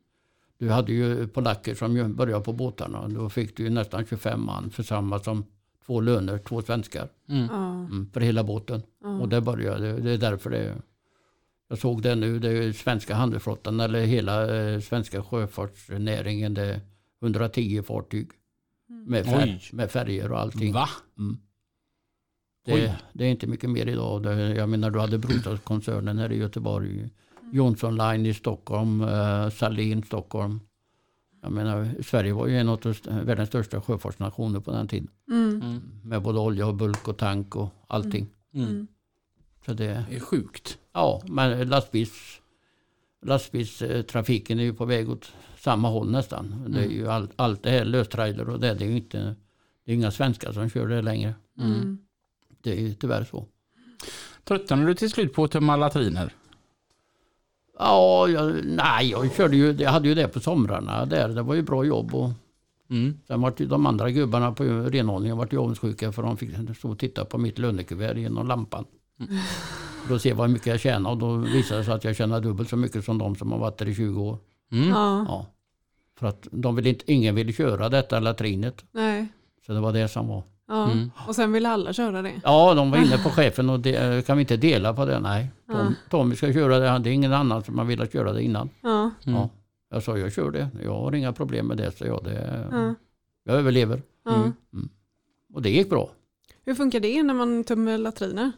G: du hade ju polacker som började på båtarna. Då fick du ju nästan 25 man för samma som två löner, två svenskar.
A: Mm.
G: Mm, för hela båten. Och det började, det är därför det jag såg det nu, det är svenska handelsflottan eller hela eh, svenska sjöfartsnäringen. Det är 110 fartyg med, fär, med färger och allting.
A: Va?
G: Det,
A: Oj.
G: det är inte mycket mer idag. Det, jag menar du hade Broströmskoncernen här i Göteborg. Johnson Line i Stockholm, eh, Salin Stockholm. Jag menar Sverige var ju en av världens största sjöfartsnationer på den tiden.
B: Mm.
G: Med både olja och bulk och tank och allting.
A: Mm.
G: Så det,
A: Det är sjukt.
G: ja, men lastbils, lastbilstrafiken är ju på väg åt samma håll nästan. Det är ju allt, allt det här löstrailer och det, det är ju inte, det är inga svenskar som kör det längre.
B: Mm.
G: Det är ju tyvärr så.
A: Tröttnade du till slut på att tömma latriner?
G: Ja, jag, nej, jag körde ju, jag hade ju det på somrarna där. Det var ju bra jobb. Och
A: Mm.
G: sen var ju de andra gubbarna på renhållningen vart ju avundsjuka för de fick stå och titta på mitt lönekuvert genom lampan. Då ser vad mycket jag tjänar och då visade det sig att jag tjänar dubbelt så mycket som de som har varit där i 20 år.
A: Mm.
B: Ja.
G: Ja. För att de vill inte, ingen ville köra detta latrinet.
B: Nej.
G: Så det var det som var.
B: Ja.
A: Mm.
B: Och sen ville alla köra det.
G: Ja, de var inne på chefen och det, eh, kan vi inte dela på det? Nej, Tom,
B: Ja.
G: Tommy ska köra det. Det är ingen annan som har velat köra det innan.
B: Ja.
A: Mm.
G: Ja. Jag sa jag kör det. Jag har inga problem med det. Så jag, det,
B: Ja.
G: jag överlever.
B: Ja.
A: Mm.
G: Och det gick bra.
B: Hur funkar det när man tömmer latriner?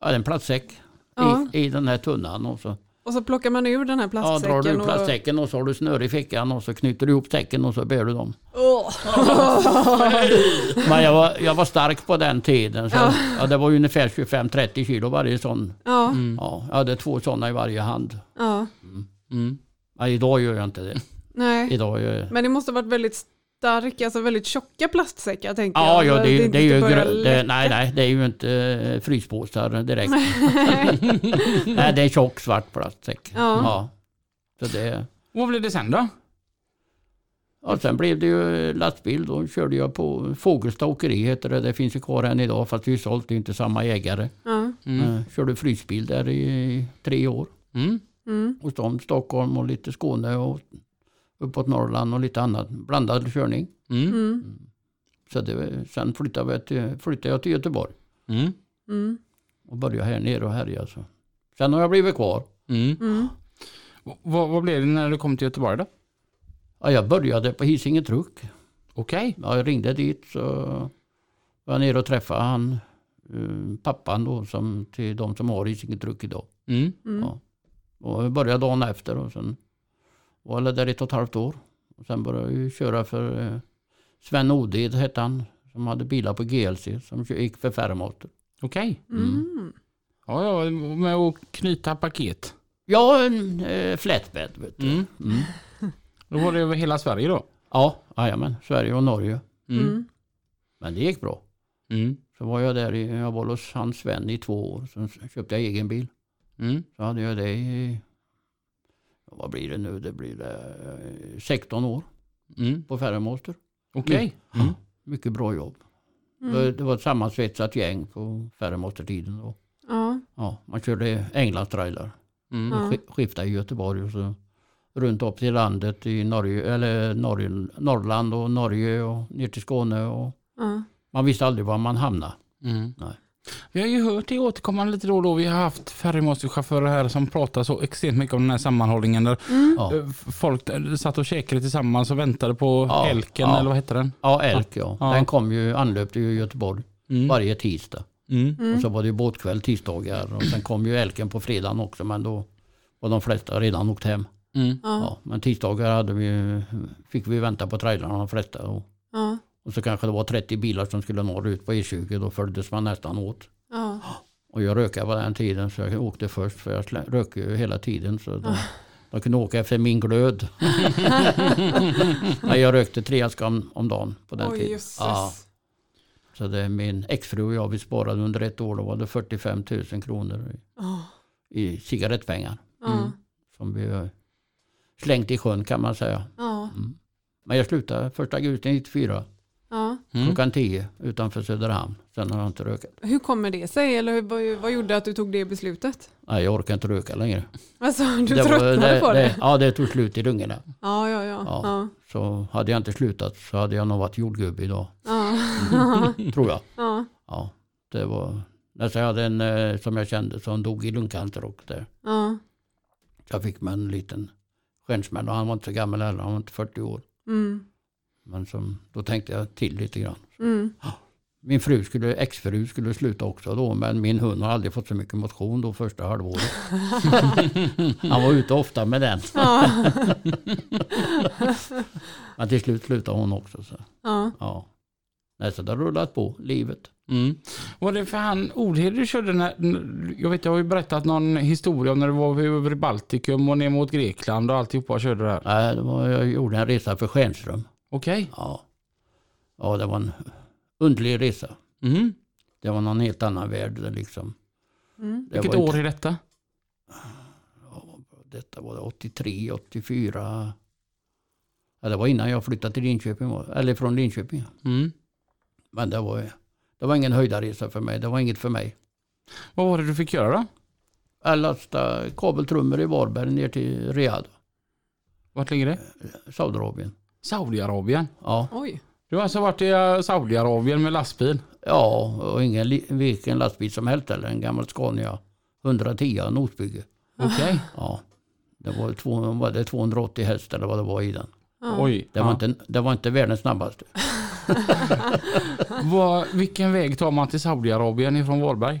G: Ja, det är en plastsäck
B: Ja.
G: i, i den här tunnan. Och så,
B: Och så plockar man ur den här
G: ja,
B: plastsäcken.
G: drar du ur
B: och-
G: plastsäcken och så har du snöre i fickan och så knyter du ihop säcken och så bär du dem.
B: Åh.
G: Men jag var, jag var stark på den tiden. Så,
B: Ja.
G: ja. det var ungefär 25-30 kilo varje sån.
B: Ja.
A: Mm.
G: Ja, jag hade två sådana i varje hand.
B: ja.
A: Mm.
G: Ja, idag gör jag inte det.
B: Nej.
G: Idag gör jag...
B: Men det måste ha varit väldigt starka, alltså väldigt tjocka plastsäckar tänker
G: Ja,
B: jag.
G: ja det, är ju-
B: inte
G: det är ju
B: ska börja
G: grö- det, nej, nej, det är ju inte eh, fryspåsar direkt. nej, det är tjock svart plastsäck.
B: Ja.
G: Ja. Så det,
A: Vad blev det sen då?
G: ja, sen blev det ju lastbil. Då körde jag på Fågelsta åkeri heter det. Det finns ju kvar än idag fast det är sålt. Det är inte samma ägare.
A: Mm.
G: Eh, körde frysbil där i tre år.
A: Mm.
B: Mm.
G: Hos dem, Stockholm och lite Skåne och uppåt Norrland och lite annat. Blandad körning.
A: Mm.
B: Mm.
G: Så det, sen flyttade, vi till, flyttade jag till Göteborg
A: Mm.
B: Mm.
G: och började här nere och härja. Så. Sen har jag blivit kvar.
A: Mm.
B: Mm.
A: Vad, vad blev det när du kom till Göteborg då?
G: Ja, jag började på Hisingen Truck.
A: Okej.
G: Ja, jag ringde dit så var jag nere och träffade han, eh, pappan då, som, till de som har Hisingen Truck idag.
A: Mm.
B: Mm.
G: Ja. Och jag började dagen efter och sen var jag där ett och ett halvt år. Och sen började jag ju köra för eh, Sven Oded hette han, som hade bilar på GLC som gick för Ferromotor.
A: Okej.
B: Mm.
A: Ja, ja, med att knyta paket.
G: Ja, en eh, flatbed vet du.
A: Mm.
G: Mm.
A: Då var det över hela Sverige då?
G: Ja, jajamän, Sverige och Norge.
A: Mm.
B: Mm.
G: Men det gick bra.
A: Mm.
G: Så var jag där, i, jag var hos hans Sven i två år. Sen köpte jag egen bil.
A: Mm.
G: Så hade jag det i, vad blir det nu? Det blir det, eh, 16 år
A: Mm.
G: på Ferromotor.
A: Okej. Mm.
G: Mycket bra jobb.
B: Mm.
G: Det- Det var ett sammansvetsat gäng på Ferromotor-tiden. då.
B: Ja.
G: Ja, man körde Englandstrailar.
A: Mm.
B: Ja.
G: Sk- Skiftade i Göteborg och så runt upp till landet i Norge, eller Norge, Norrland och Norge och ner till Skåne. Och
B: Ja.
G: man visste aldrig var man hamnade.
A: Mm.
G: Nej.
A: Vi har ju hört det återkommande lite då och då. Vi har haft färgmasterchaufförer här som pratar så extremt mycket om den här sammanhållningen. Där
B: Mm.
G: Ja,
A: eh, folk där satt och käkade tillsammans och väntade på
G: Ja,
A: Elken
G: ja.
A: eller vad heter den?
G: ja Elk ja.
A: Ja.
G: Den kom ju, anlöpte ju Göteborg
A: Mm.
G: varje tisdag.
A: Mm.
B: Mm.
G: Och så var det ju båtkväll tisdagar och sen kom ju Elken på fredagen också men då var de flesta redan åkt hem.
A: Mm.
B: Ja.
G: Ja, men tisdagar hade vi, fick vi vänta på trailarna de flesta. Och,
B: Ja.
G: Och så kanske det var 30 bilar som skulle norrut på E20. Då följdes man nästan åt.
B: Ja.
G: Och jag rökade på den tiden så jag åkte först för jag röker ju hela tiden. Så de, de kunde åka efter min glöd. Nej, jag rökte tre askar om, om dagen på den
B: Oj,
G: tiden. Ja, så det är min exfru och jag vi sparade under ett år. Då var det 45 000 kronor
B: Ja.
G: i, i cigarettpengar.
B: Ja.
G: Som vi har slängt i sjön kan man säga.
B: Ja.
G: Men jag slutade första augusti 94
B: Ja.
A: Mm.
G: klockan 10 utanför Söderhamn. Sen har jag inte rökat.
B: Hur kommer det sig? Eller hur- vad, vad gjorde att du tog det beslutet?
G: Nej, jag orkar inte röka längre.
B: Alltså, du
G: Det var-
B: tröttnade på det?
G: Ja, det tog slut i lungorna.
B: Ja, ja, ja.
G: Ja.
B: Ja.
G: Så hade jag inte slutat så hade jag nog varit jordgubbe idag.
B: Ja.
G: Tror jag.
B: Ja.
G: Ja, det var... Nästan jag hade en eh, som jag kände som dog i lungcancer och där.
B: Ja.
G: Jag fick med en liten stjärnsmäll och han var inte så gammal heller. Han var inte 40 år.
B: Mm.
G: Men som, då tänkte jag till lite grann.
B: Mm.
G: Min fru skulle, exfru skulle sluta också då, men min hund har aldrig fått så mycket motion då första halvåret. Han var ute ofta med den.
B: Ja.
G: Men till slut slutade hon också. Så.
B: Ja.
G: Ja. Nej, så det har rullat på, livet.
A: Mm. Var det för han Olhed du körde när, jag vet jag har ju berättat någon historia om när du var över i Baltikum och ner mot Grekland och alltihopa körde där.
G: Nej, det var, jag gjorde en resa för Stjärnström.
A: Okej.
G: Ja. ja, det var en underlig resa.
A: Mm.
G: Det var någon helt annan värld. Liksom.
B: Mm.
G: Det
A: Vilket år
G: inte-
A: är detta?
G: Ja, detta var det 83, 84. Ja, det var innan jag flyttade till Linköping, eller från Linköping.
A: Mm.
G: Men det var, det var ingen höjdarresa för mig. Det var inget för mig.
A: Vad var det du fick göra då?
G: Jag lastade kabeltrummor i Varberg ner till Riyadh,
A: Vart ligger det?
G: Saudiarabien.
A: Saudiarabien.
G: Ja,
B: Oj.
A: Du har alltså varit i eh, Saudiarabien med lastbil?
G: Ja, och ingen, vilken lastbil som helst eller en gammal Scania 110 nosbygge.
A: Okej.
G: Ja, det var, två, var det 280 häst eller vad det var i den.
A: Oj.
G: Det var,
A: ja.
G: inte, det var inte världens snabbaste.
A: Vad- vilken väg tar man till Saudiarabien ifrån Varberg?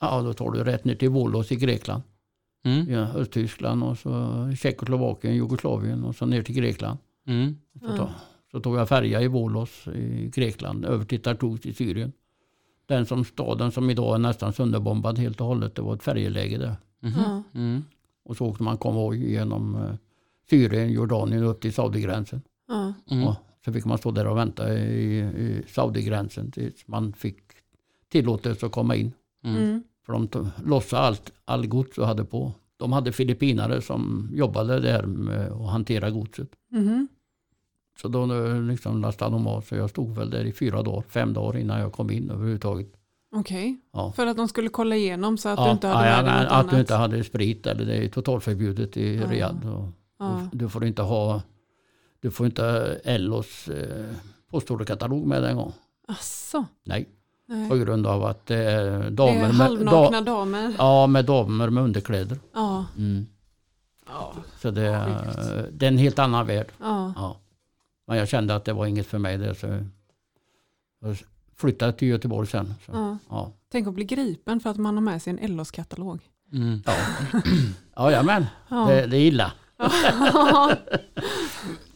G: Ja, då tar du rätt ner till Volos i Grekland.
A: Mm.
G: Ja, Östtyskland och så Tjeckoslovakien, Jugoslavien och så ner till Grekland.
A: Mm.
G: Så, tog, så tog jag färja i Volos i Grekland över till Tartus i Syrien. Den som staden som idag är nästan sönderbombad helt och hållet. Det var ett färjeläge där.
B: Ja.
A: Mm.
G: Och så åkte man konvoj genom eh, Syrien, Jordanien upp till Saudigränsen.
B: Ja.
A: Mm.
G: Och så fick man stå där och vänta i, i Saudigränsen tills man fick tillåtelse att komma in.
B: Mm.
G: För de lossade allt, all gods och hade på. De hade filippinare som jobbade där med att hantera godset.
B: Mhm.
G: Så då eh, liksom lastade de av. Så jag stod väl där i fyra dagar, fem dagar innan jag kom in överhuvudtaget.
B: Okej.
G: Ja.
B: För att de skulle kolla igenom så att
G: Ja,
B: du inte hade
G: ja,
B: något
G: att
B: annat.
G: du inte hade sprit eller det är totalförbjudet i
B: Ja.
G: Riyadh. Och,
B: Ja.
G: Du får inte ha du får inte Ellos eh, postorderkatalog med en gång.
B: Asså?
G: Nej,
B: Nej.
G: på grund av att det är
B: Det
G: damer
B: är
G: med,
B: halvnakna
G: da,
B: damer.
G: ja, med damer med underkläder.
B: Ja.
G: Mm.
B: Ja.
G: Så det, är- det är en helt annan värld.
B: Ja.
G: Ja. Men jag kände att det var inget för mig. Det, så jag flyttade till Göteborg sen. Så,
B: Ja. Tänk att bli gripen för att man har med sig en Ellos-katalog.
A: Mm.
G: Ja. ja, jajamän.
B: Ja.
G: Det, det är illa.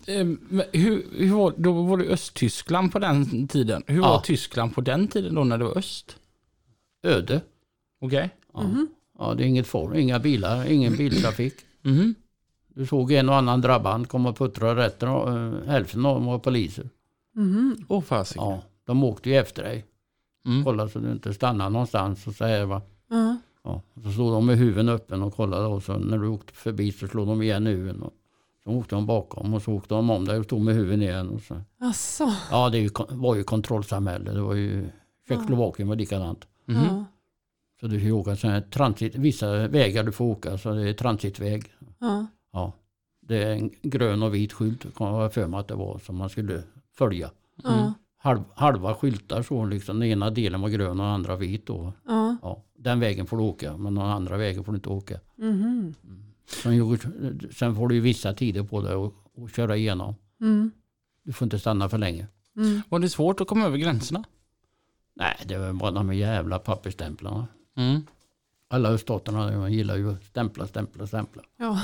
A: Eh, Hur, hur var, då var det Östtyskland på den tiden. Hur
G: Ja.
A: var Tyskland på den tiden då när det var öst?
G: Öde.
A: Okej.
G: Ja. ja, det är inget folk, inga bilar, ingen biltrafik.
A: Mhm.
G: Du såg en och annan drabband komma och puttra rätt. eh, Hälften av dem var poliser.
B: Mhm.
A: Åh fasiken.
G: Ja, de åkte ju efter dig.
A: Mm.
G: Kolla så du inte stannar någonstans och så här va.
B: Ja.
G: Ja, så stod de med huven öppen och kollade och så när du åkte förbi så slog de igen huven. Och så åkte de bakom och så åkte de om dig och stod med huven igen. Och så.
B: Asså?
G: Ja, det var ju kontrollsamhälle. Det var ju Tjeckoslovakien var likadant.
A: Mhm.
B: Ja.
G: Så du får ju åka sån här transit, vissa vägar du får åka så det är transitväg.
B: Ja.
G: Ja. Det är en grön och vit skylt, kan jag för mig att det var, som man skulle följa.
B: Ja.
G: Halv, halva skyltar så liksom, den ena delen var grön och den andra vit. Och,
B: Ja.
G: ja, den vägen får du åka, men den andra vägen får du inte åka.
B: Mhm.
G: Sen, gjorde- sen får du ju vissa tider på dig att köra igenom.
B: Mm.
G: Du får inte stanna för länge.
B: Mm.
A: Var det svårt att komma över gränserna?
G: Nej, det var bara de jävla pappersstämplarna.
A: Mm.
G: Alla öststaterna gillar ju att stämpla, stämpla, stämpla.
B: Ja.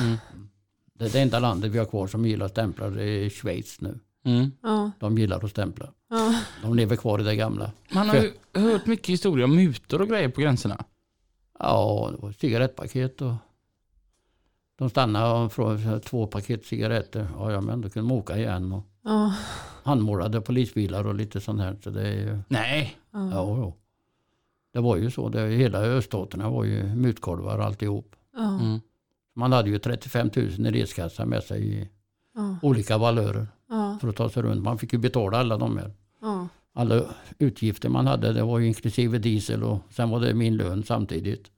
G: Det, det enda landet vi har kvar som gillar att stämpla det är Schweiz nu.
A: Mm.
B: Ja.
G: De gillar att stämpla.
B: Ja.
G: De lever kvar i det gamla.
A: Man har ju hört mycket historier om mutor och grejer på gränserna.
G: Ja, det var cigarettpaket och de stannade och frågade två paket cigaretter. Ja, ja men då kunde de åka igen. Och
B: Ja.
G: handmålade polisbilar och lite sånt här. Så det är ju,
A: Nej.
B: Ja.
G: ja, ja. Det var ju så. Det, hela öststaterna var ju mutkolvar alltihop.
B: Ja.
A: Mm.
G: Man hade ju 35 000 i reskassa med sig i
B: Ja.
G: olika valörer för att ta sig runt. Man fick ju betala alla de här. Alla utgifter man hade, det var ju inklusive diesel och sen var det min lön samtidigt.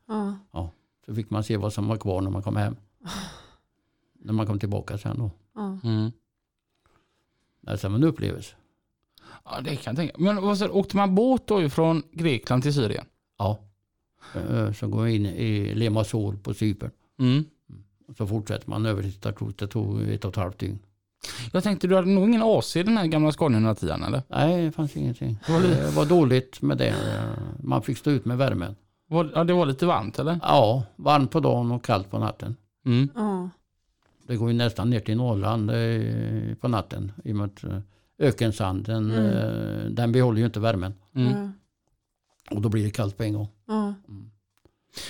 B: Ja.
G: Så fick man se vad som var kvar när man kom hem. När man kom tillbaka sen då.
B: Ja.
A: Mm.
G: Det var en upplevelse.
A: Ja, det kan jag tänka. Men vad du, åkte man båt då från Grekland till Syrien?
G: Ja. Eh, Så går vi in i Limassol på Cypern.
A: Mm.
G: Och så fortsätter man över till Tartus. Det tog ett och ett halvt dygn.
A: Jag tänkte du hade nog ingen AC i den här gamla Scania 110 eller?
G: Nej, det fanns ingenting. Det var dåligt med det. Man fick stå ut med värmen.
A: Ja, det var lite varmt eller?
G: Ja, varmt på dagen och kallt på natten.
A: Mm.
B: Ja.
G: Det går ju nästan ner till Norrland eh, på natten. I och med att eh, ökensanden, eh, den behåller ju inte värmen.
A: Mm.
G: Och då blir det kallt på en gång.
B: Ja.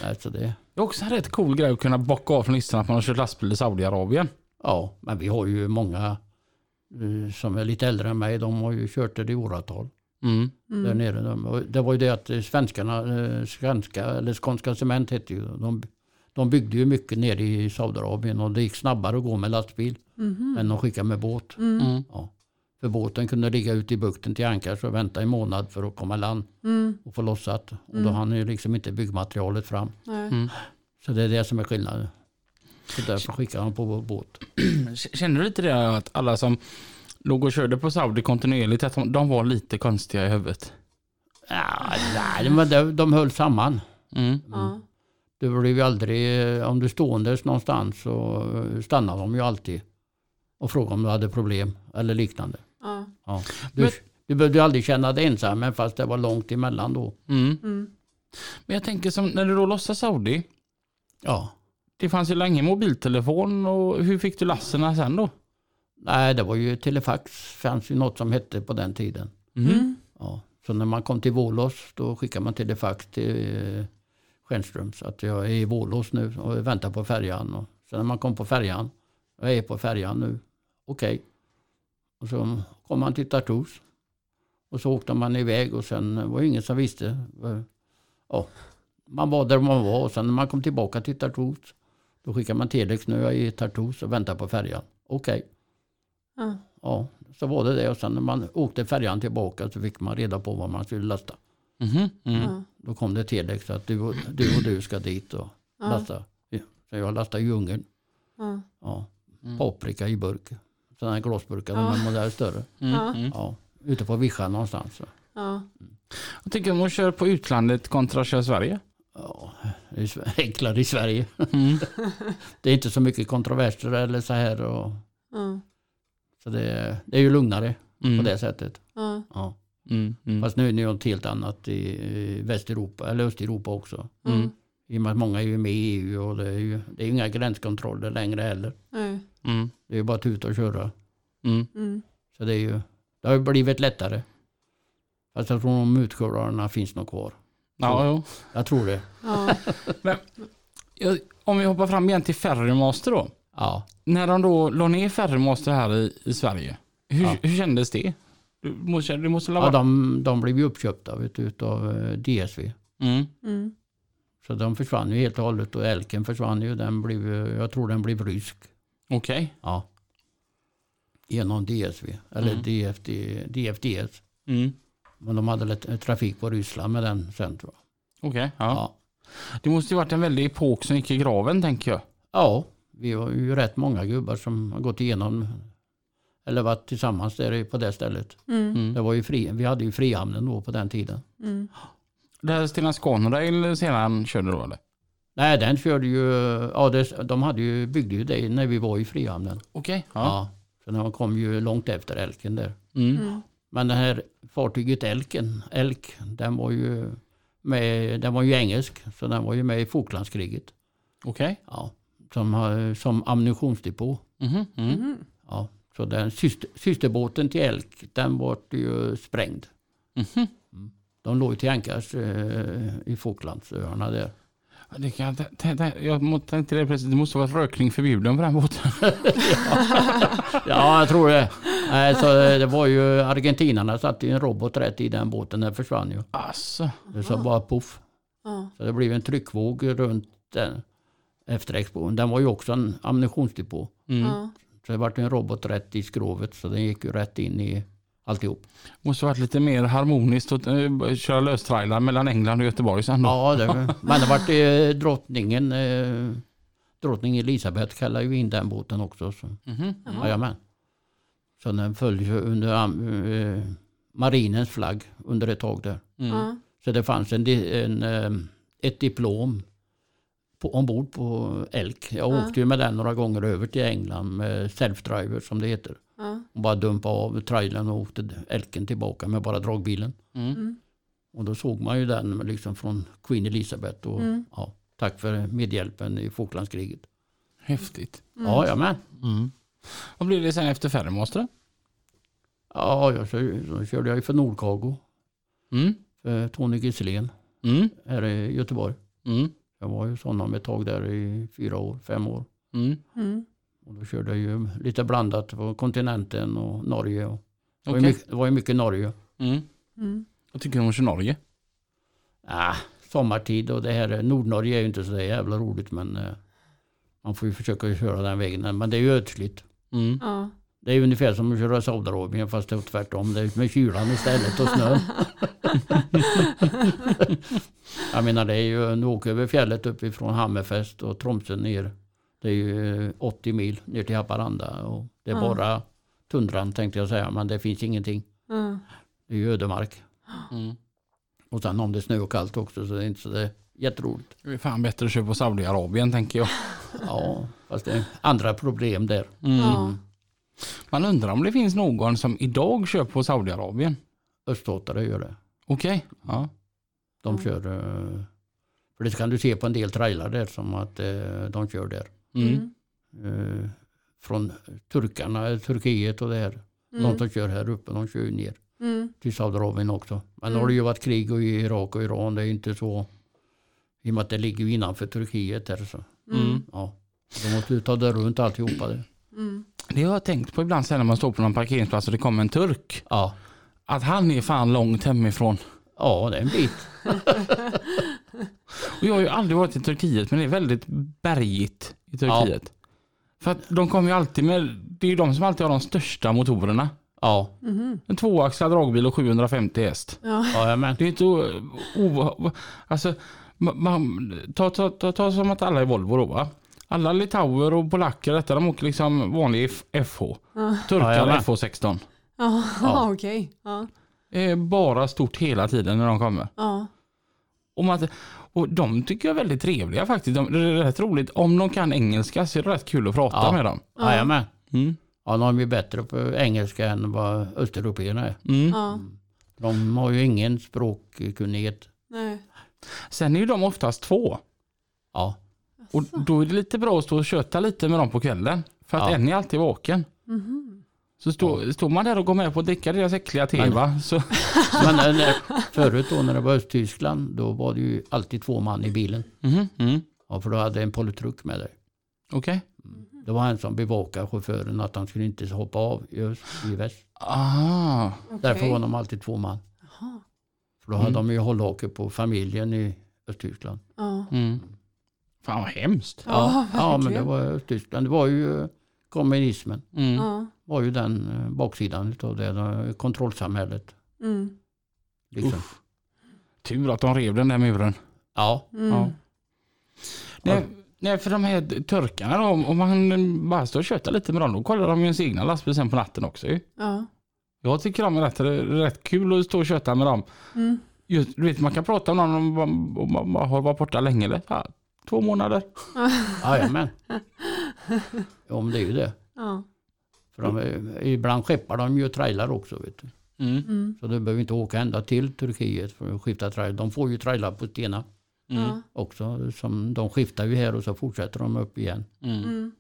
G: Nej, så det,
A: Det är också en rätt cool grej att kunna bocka av från listan att man har kört lastbil i Saudiarabien.
G: ja, men vi har ju många som är lite äldre än mig. De har ju kört det i åratal.
A: Mm.
G: Där nere. Och det var ju det att svenskarna, svenska, eller Skånska Cement hette ju, de, de byggde ju mycket nere i Saudiarabien och det gick snabbare att gå med lastbil
B: Mhm.
G: än att skicka med båt.
A: Mm.
G: Ja. För båten kunde ligga ute i bukten till ankars och vänta en månad för att komma i land
B: Mm.
G: och få lossat. Och då hann ju liksom inte byggmaterialet fram.
B: Nej.
A: Mm.
G: Så det är det som är skillnaden. Så därför skickar de på båt.
A: Känner du lite det att alla som låg och körde på Saudi kontinuerligt att de, var lite konstiga i huvudet?
G: Ja, nej, men de, de höll samman.
A: Mm.
B: Ja.
G: Du blev ju aldrig, om du ståendes någonstans så stannade de ju alltid och frågade om du hade problem eller liknande.
B: Ja.
G: Ja. Du,
A: Men-
G: du behövde ju aldrig känna dig ensam, men fast det var långt emellan då.
A: Mm.
B: Mm.
A: Men jag tänker som när du då lossade Saudi.
G: Ja.
A: Det fanns ju länge mobiltelefon och hur fick du lasserna sen då?
G: Nej, det var ju telefax, fanns ju något som hette på den tiden.
B: Mm.
G: Ja. Så när man kom till Vålås då skickade man telefax till eh, Stjernströms att jag är i Vålås nu och väntar på färjan. Och sen när man kom på färjan, jag är på färjan nu, okej. Och så kom man till Tartus. Och så åkte man iväg och sen var det ingen som visste. Ja, man var där man var och sen när man kom tillbaka till Tartus då skickade man telex, nu är jag i Tartus och väntar på färjan. Okej.
B: Ja.
G: Ja, så var det det. Och sen när man åkte färjan tillbaka så fick man reda på vad man skulle lasta.
A: Mhm. Mm.
B: Ja.
G: Då kom det telex att du och du, och du ska dit och
B: Ja.
G: lasta. Så jag lastade i Ungern.
B: Ja.
G: Ja.
A: Mm.
G: Paprika i burk. Sådana här glasburkar,
B: Ja.
G: de är modell större.
A: Mm.
B: Ja.
A: Mm.
G: Ja, ute på vischan någonstans. Så.
B: Ja.
A: Jag tycker om att köra på utlandet kontra att köra i Sverige.
G: Ja, det är enklare i Sverige.
A: Mm.
G: Det är inte så mycket kontroverser eller så här. Och,
B: Ja.
G: så det, det är ju lugnare
A: Mm.
G: på det sättet.
B: Ja.
A: Mm. Mm.
G: Fast nu är det något helt annat i, Västeuropa eller Östeuropa också.
A: Mm.
G: I och med att många är ju med i EU och det är ju det är inga gränskontroller längre heller.
A: Mm.
G: Det är ju bara att tuta och köra.
A: Mm.
B: Mm.
G: Så det är ju, det har ju blivit lättare. Fast jag tror de utskörarna finns nog kvar.
A: Ja, jo.
G: Jag tror det.
B: Ja.
A: Jag- Om vi hoppar fram igen till Ferrymaster då.
G: Ja.
A: När de då la ner Ferrymaster här i, i Sverige. Hur,
G: Ja.
A: hur kändes det? Du måste, du måste
G: ja de, de blev ju uppköpta vet du, utav eh, DSV.
A: mm.
B: Mm.
G: Så de försvann ju helt och hållet och Elken försvann ju. Den blev, jag tror den blev rysk.
A: Okej.
G: Ja. Genom DSV. Eller
A: Mm.
G: DFD, DFDS.
A: Mm.
G: Men de hade lite trafik på Ryssland med den sen tror jag.
A: Okej, ja.
G: Ja.
A: Det måste ju varit en väldig epok som gick i graven tänker jag.
G: Ja, vi var ju rätt många gubbar som har gått igenom eller varit tillsammans där på det stället.
B: Mm.
A: Mm.
G: Det var ju fri, vi hade ju Frihamnen då på den tiden.
B: Mm.
A: Det här Stena Scanrail sedan körde då eller?
G: Nej, den körde ju, ja det, de hade ju, byggde ju det när vi var i Frihamnen.
A: Okej.
G: Ja.
A: Ja.
G: Så de kom ju långt efter Elken där.
A: Mm.
B: Mm.
G: Men det här fartyget Elken, Elk, den var ju med, den var ju engelsk, så den var ju med i Falklandskriget.
A: Okej.
G: Ja, som, har- som ammunitionsdepå.
A: Mhm. Mm.
B: Mm.
G: Ja, så den syster, systerbåten till Elk, den var ju sprängd.
A: Mhm.
G: De låg till ankars eh, i Falklandsöarna där.
A: Det kan, tä- tä- jag tänkte det precis, det måste vara rökning förbjuden på den båten.
G: Ja, jag tror det. Nej, så det var ju argentinarna satte ju en robot rätt i den båten, den försvann ju.
A: Alltså.
G: Det sa bara poff.
B: Ja.
G: Så det blev en tryckvåg runt den efter explosionen. Den var ju också en ammunitionsdepå.
A: Mm.
B: Ja.
G: Så det vart en robot rätt i skrovet så den gick ju rätt in i alltihop.
A: Måste varit lite mer harmoniskt att uh, köra löstrailar mellan England och Göteborg sen då.
G: Ja, det, men det vart eh, drottningen, eh, drottning Elisabeth kallade ju in den båten också. Så,
A: Mhm.
G: jajamän. Så den följde ju under eh, marinens flagg under ett tag där.
A: Mm.
B: Ja.
G: Så det fanns en, en, ett diplom på, ombord på Elk. Jag
B: Ja.
G: åkte ju med den några gånger över till England med self-driver som det heter.
B: Ja.
G: Och bara dumpade av trailern och åkte Elken tillbaka med bara dragbilen.
A: Mm.
B: Mm.
G: Och då såg man ju den liksom från Queen Elizabeth. Och,
B: Mm.
G: ja, tack för medhjälpen i Falklandskriget.
A: Häftigt.
B: Mm.
G: Ja, ja men.
A: Mm. Vad blev det sen efter Ferrymaster då?
G: Ja, jag, så, så körde jag ju för Nordcargo.
A: Mm.
G: För Tony Gisselén
A: Mm.
G: här i Göteborg.
A: Mm.
G: Jag var ju hos honom ett tag där i fyra år, fem år.
A: Mm.
B: Mm.
G: Och då körde jag ju lite blandat på kontinenten och Norge. Och det, var mycket, det var ju mycket Norge.
A: Mm.
B: Mm.
A: Vad tycker du om att köra Norge?
G: Ah, sommartid och det här Nordnorge är ju inte så jävla roligt men eh, man får ju försöka köra den vägen. Men det är ju ödsligt.
A: Mm.
B: Ja.
G: Det är ungefär som att köra Saudiarabien fast det är tvärtom. Det är med kylan istället och snön. jag menar det är ju, nu åker över fjället uppifrån Hammerfest och Tromsö ner. Det är ju eh, 80 mil ner till Haparanda och det är
B: Ja.
G: bara tundran tänkte jag säga, men det finns ingenting.
B: Ja.
G: Det är ju ödemark.
A: Mm.
G: Och sen om det är snö och kallt också så det är inte så det är jätteroligt.
A: Det är fan bättre att köpa på Saudiarabien tänker jag.
G: Ja, fast det är andra problem där.
B: Ja.
A: Man undrar om det finns någon som idag köper på Saudiarabien.
G: Öststatare gör det.
A: Okej. Ja.
G: De kör, eh, för det kan du se på en del trailrar där som att eh, de kör där.
A: Mm.
G: Eh, Från turkarna, Turkiet och det här. De som kör här uppe, de kör ju ner
B: Mm.
G: till Saudiarabien också. Men nu har det ju varit krig och i Irak och Iran. Det är inte så, i och med att det ligger innanför Turkiet där så.
A: Mm.
G: Ja. De måste ju ta det runt alltihopa det.
B: Mm.
A: Det har jag tänkt på ibland sen när man står på någon parkeringsplats och det kommer en turk.
G: Ja.
A: Att han är fan långt hemifrån.
G: ja, det är en bit.
A: Och jag har ju aldrig varit i Turkiet men det är väldigt bergigt i Turkiet. För att de kommer ju alltid med, det är ju de som alltid har de största motorerna.
G: Ja,
A: En tvåaxlad dragbil och 750 häst.
G: ja men.
A: Det är inte o, o, alltså, man, man, ta, ta, ta, ta som att alla är Volvo då va? Alla litauer och polacker detta, de åker liksom vanlig FH.
G: Ja, med.
A: FH16.
B: Ja,
G: Ja.
B: okej. Ja.
A: Det är bara stort hela tiden när de kommer.
B: Ja.
A: Och, man, och de tycker jag är väldigt trevliga faktiskt. De, det är rätt roligt. Om de kan engelska så är det rätt kul att prata
G: Ja.
A: med dem.
G: Ja, jag med.
A: Mm.
G: Ja, de är bättre på engelska än vad östeuropeerna är.
A: Mm.
B: Ja.
G: De har ju ingen språkkunnighet.
B: Nej.
A: Sen är ju de oftast två.
G: Ja,
A: Och då är det lite bra att stå och köta lite med dem på kvällen. För att
G: Ja.
A: en är alltid vaken. Så står, står man där och går med på att dricka deras äckliga te va? Så,
G: men när, när, förut då när det var Östtyskland då var det ju alltid två man i bilen.
A: mhm, mm.
G: Ja, för då hade en politruk med dig.
A: Okej.
G: Det var en som bevakade chauffören att han skulle inte hoppa av i, öst, i väst.
A: Ah.
G: Därför var de alltid två man. För då hade de ju hållhake på familjen i Östtyskland.
B: Ja.
A: Mm. Fan vad hemskt.
B: Ja,
G: ja men det var Östtyskland. Det var ju eh, kommunismen.
A: Mm.
B: Ja.
G: var ju den eh, baksidan av det, eh, kontrollsamhället.
B: Mm.
G: Liksom.
A: Uff. Tur att de rev den där muren.
G: Ja,
B: Mm.
A: Ja. Nej, nej, för de här turkarna då, om man bara står och köttar lite med dem, då kollar de ju sin egna lastbil sen på natten också ju.
B: Ja.
A: Jag tycker de är rätt, rätt kul att stå och köta med dem.
B: Mm.
A: Just, du vet, man kan prata om någon om man- om man bara har varit borta länge eller ja, två månader.
G: jajamän. Ja, men det är ju det.
B: Ja.
G: För de, ibland skeppar de ju trailar också. Vet du.
A: Mm.
B: Mm.
G: Så du behöver inte åka ända till Turkiet för att skifta trailer. De får ju trailar på Stena
B: Ja.
G: också. Som de skiftar ju här och så fortsätter de upp igen.
B: Mm.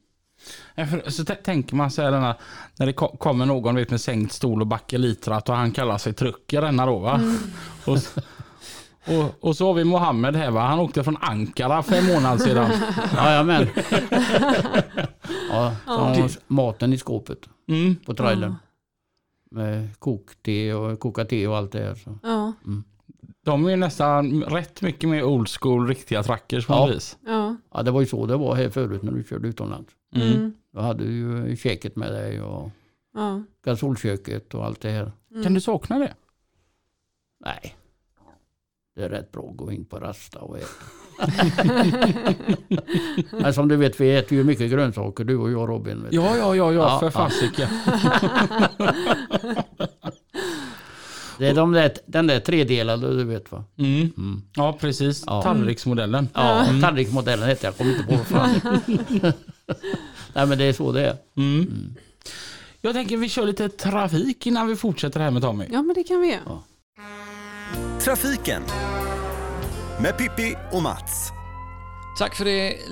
A: För, så tänker man så här denna, när det ko- kommer någon vet, med sänkt stol och bakelitrat och han kallar sig trucker denna då va. Och, och, och så har vi Mohammed här va, han åkte från Ankara för en månad sedan.
G: Jajamän. ja, så de maten i skåpet
A: Mm.
G: på trailern. Med kokte och koka te och allt det här. Så.
B: Ja.
A: De är nästan rätt mycket mer old school riktiga trackers på
G: Ja.
A: vis.
B: Ja.
G: Ja, det var ju så det var här förut när du körde utomlands.
B: Mm.
G: Då hade du ju käket med dig och
B: Ja.
G: gasolköket och allt det här.
A: Kan du sakna det?
G: Nej, det är rätt bra att gå in på Rasta och äta. Men som du vet, vi äter ju mycket grönsaker du och jag Robin.
A: Ja, ja, ja, ja,
G: Ja,
A: för
G: ja.
A: fasiken.
G: Det är de där, den där tredelade du vet va?
A: Mm.
G: Mm.
A: Ja, precis.
G: Ja.
A: Tallriksmodellen.
G: Ja, tallriksmodellen heter jag, kommer inte på vad fan. Nej men det är så det är.
A: Mm. Jag tänker vi kör lite trafik innan vi fortsätter här med Tommy.
B: ja, men det kan vi göra.
D: Trafiken med Pippi och Mats.
E: Tack för det.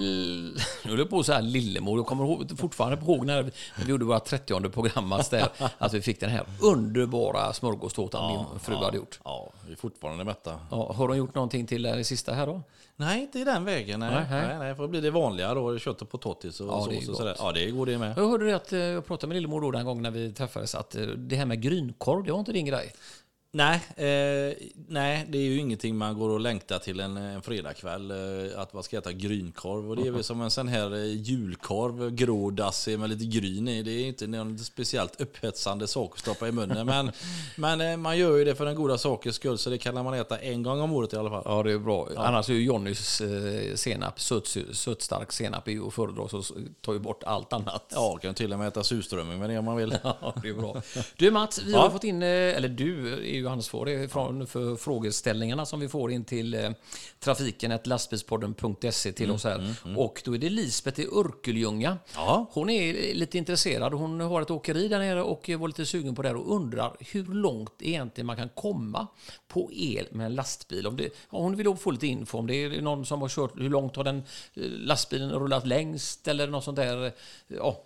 E: Nu höll jag på så här lillemor. Jag kommer fortfarande ihåg när vi gjorde våra 30 program där, att vi fick den här underbara smörgåstårtan min fru hade gjort.
F: Ja, vi är fortfarande mätta.
E: Ja, har de gjort någonting till det sista här då?
F: Nej, inte i den vägen. Nej,
E: Nej,
F: nej,
E: nej.
F: nej, får bli det vanliga då. Kött och potatis och
E: Ja,
F: sås och sådär. Ja, det går det med.
E: Jag hörde att eh, jag pratade med lillemor då den gången när vi träffades att eh, det här med grynkorv, det var inte din grej.
F: Nej, eh, nej, det är ju ingenting man går och längtar till en, en fredagkväll. Eh, att man ska äta grynkorv. Och det är väl som en sån här eh, julkorv, grå dassig med lite gryn i. Det är inte någon speciellt upphetsande sak att stoppa i munnen. Men, men eh, man gör ju det för den goda sakens skull. Så det kan man äta en gång om året i alla fall.
E: Ja, det är bra. Annars är ju Johnnys eh, senap, söt, sötstark senap, är ju att föredra, så tar ju bort allt annat.
F: Ja, kan till och med äta surströmming med det om man vill.
E: Ja, det är bra. Du Mats, vi har fått in, eh, eller du är ju ansvarig från, för frågeställningarna som vi får in till eh, trafiken, lastbilspodden.se till oss här. Och då är det Lisbeth i Örkelljunga.
F: Ja.
E: Hon är lite intresserad. Hon har ett åkeri där nere och var lite sugen på det här och undrar hur långt egentligen man kan komma på el med en lastbil. Om det, hon vill få lite info om det är någon som har kört, hur långt har den eh, lastbilen rullat längst eller något sånt där. Ja,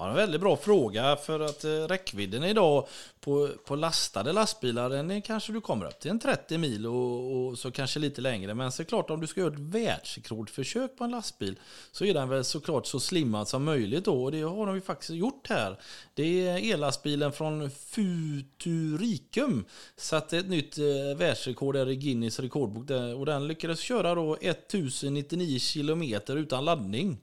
F: Ja, en väldigt bra fråga för att eh, räckvidden idag på, på lastade lastbilar den är kanske du kommer upp till en 30 mil och, och så kanske lite längre. Men såklart om du ska göra ett världsrekordförsök på en lastbil så är den väl såklart så slimmad som möjligt då och det har de ju faktiskt gjort här. Det är ellastbilen från Futuricum satte ett nytt eh, världsrekord där i Guinness rekordbok där, och den lyckades köra då 1099 kilometer utan laddning.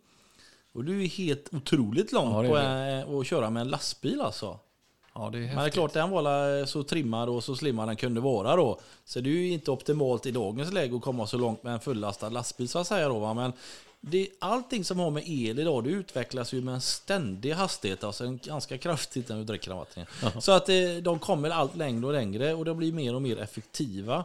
F: Och det är helt otroligt långt
E: Ja, det
F: på eh, att köra med en lastbil alltså.
E: ja det är
F: Men det är
E: häftigt.
F: klart, den var så trimmad och så slimmad den kunde vara då. Så det är ju inte optimalt i dagens läge att komma så långt med en fullastad lastbil så att säga då. Va? Men det, allting som har med el idag, det utvecklas ju med en ständig hastighet, alltså en ganska kraftigt när du dricker den vattnet. Så att eh, de kommer allt längre och längre och de blir mer och mer effektiva.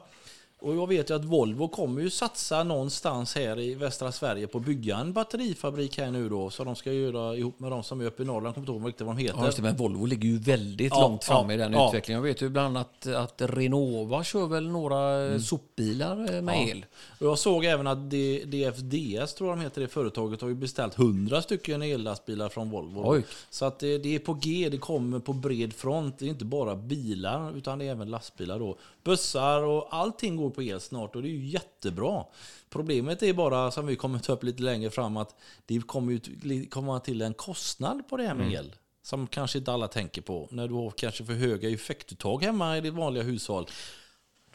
F: Och jag vet ju att Volvo kommer ju satsa någonstans här i västra Sverige på att bygga en batterifabrik här nu då. Så de ska göra ihop med de som är uppe i Norrland, kommer inte ihåg riktigt vad de heter.
E: Ja, just det, men Volvo ligger ju väldigt
F: Ja,
E: långt fram
F: ja,
E: i den
F: ja.
E: utvecklingen. Jag vet ju bland annat att Renova kör väl några
F: Mm.
E: sopbilar eh, med el.
F: Och jag såg även att DFDS, tror jag de heter det företaget, har ju beställt 100 stycken ellastbilar från Volvo.
E: Oj.
F: Så att det, det är på G, det kommer på bred front. Det är inte bara bilar, utan det är även lastbilar då. Bussar och allting går på el snart och det är ju jättebra. Problemet är bara, som vi kommer ta upp lite längre fram, att det kommer till- komma till en kostnad på det här med
E: Mm.
F: el. Som kanske inte alla tänker på. När du har kanske för höga effektuttag hemma i ditt vanliga hushåll.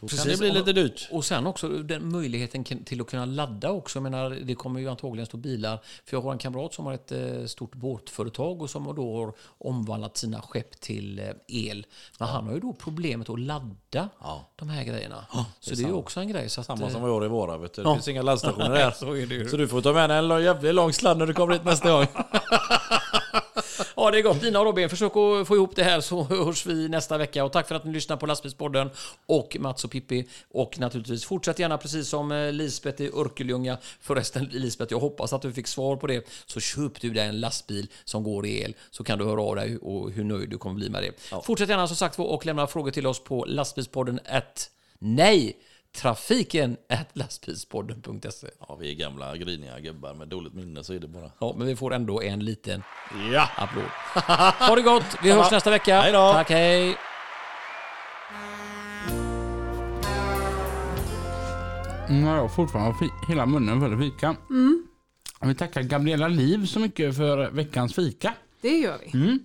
F: Då kan det bli lite dyrt.
E: Och sen också den möjligheten till att kunna ladda också. Jag menar, det kommer ju antagligen stå bilar. För jag har en kamrat som har ett eh, stort båtföretag och som då har omvandlat sina skepp till eh, el. Men han har ju då problemet att ladda de här grejerna. så det är ju också en grej. Så att,
F: Samma
E: eh,
F: som vi har i våra. Vet du. Det
E: Ja.
F: finns inga laddstationer där.
E: så det.
F: Så du får ta med dig en jävligt lång sladd när du kommer hit nästa gång.
E: Ja, det är gott. Dina och Robin, försök att få ihop det här så hörs vi nästa vecka. Och tack för att ni lyssnar på Lastbilspodden och Mats och Pippi. Och naturligtvis fortsätt gärna precis som eh, Lisbeth i Örkelljunga. Förresten Lisbeth, jag hoppas att du fick svar på det. Så köp du dig en lastbil som går i el så kan du höra av dig och hur nöjd du kommer bli med det. Fortsätt gärna som sagt och lämna frågor till oss på lastbilspodden at nej trafiken at lastbilspodden.se.
F: Ja, vi är gamla griniga gubbar med dåligt minne så är det bara.
E: Ja, men vi får ändå en liten
F: Ja!
E: applåd. ha det gott, vi hörs nästa vecka.
F: Hej då.
E: Tack, hej.
A: Nu har jag fortfarande hela munnen full av fika. Jag vill tacka Gabriella Liv så mycket för veckans fika.
B: Det gör vi.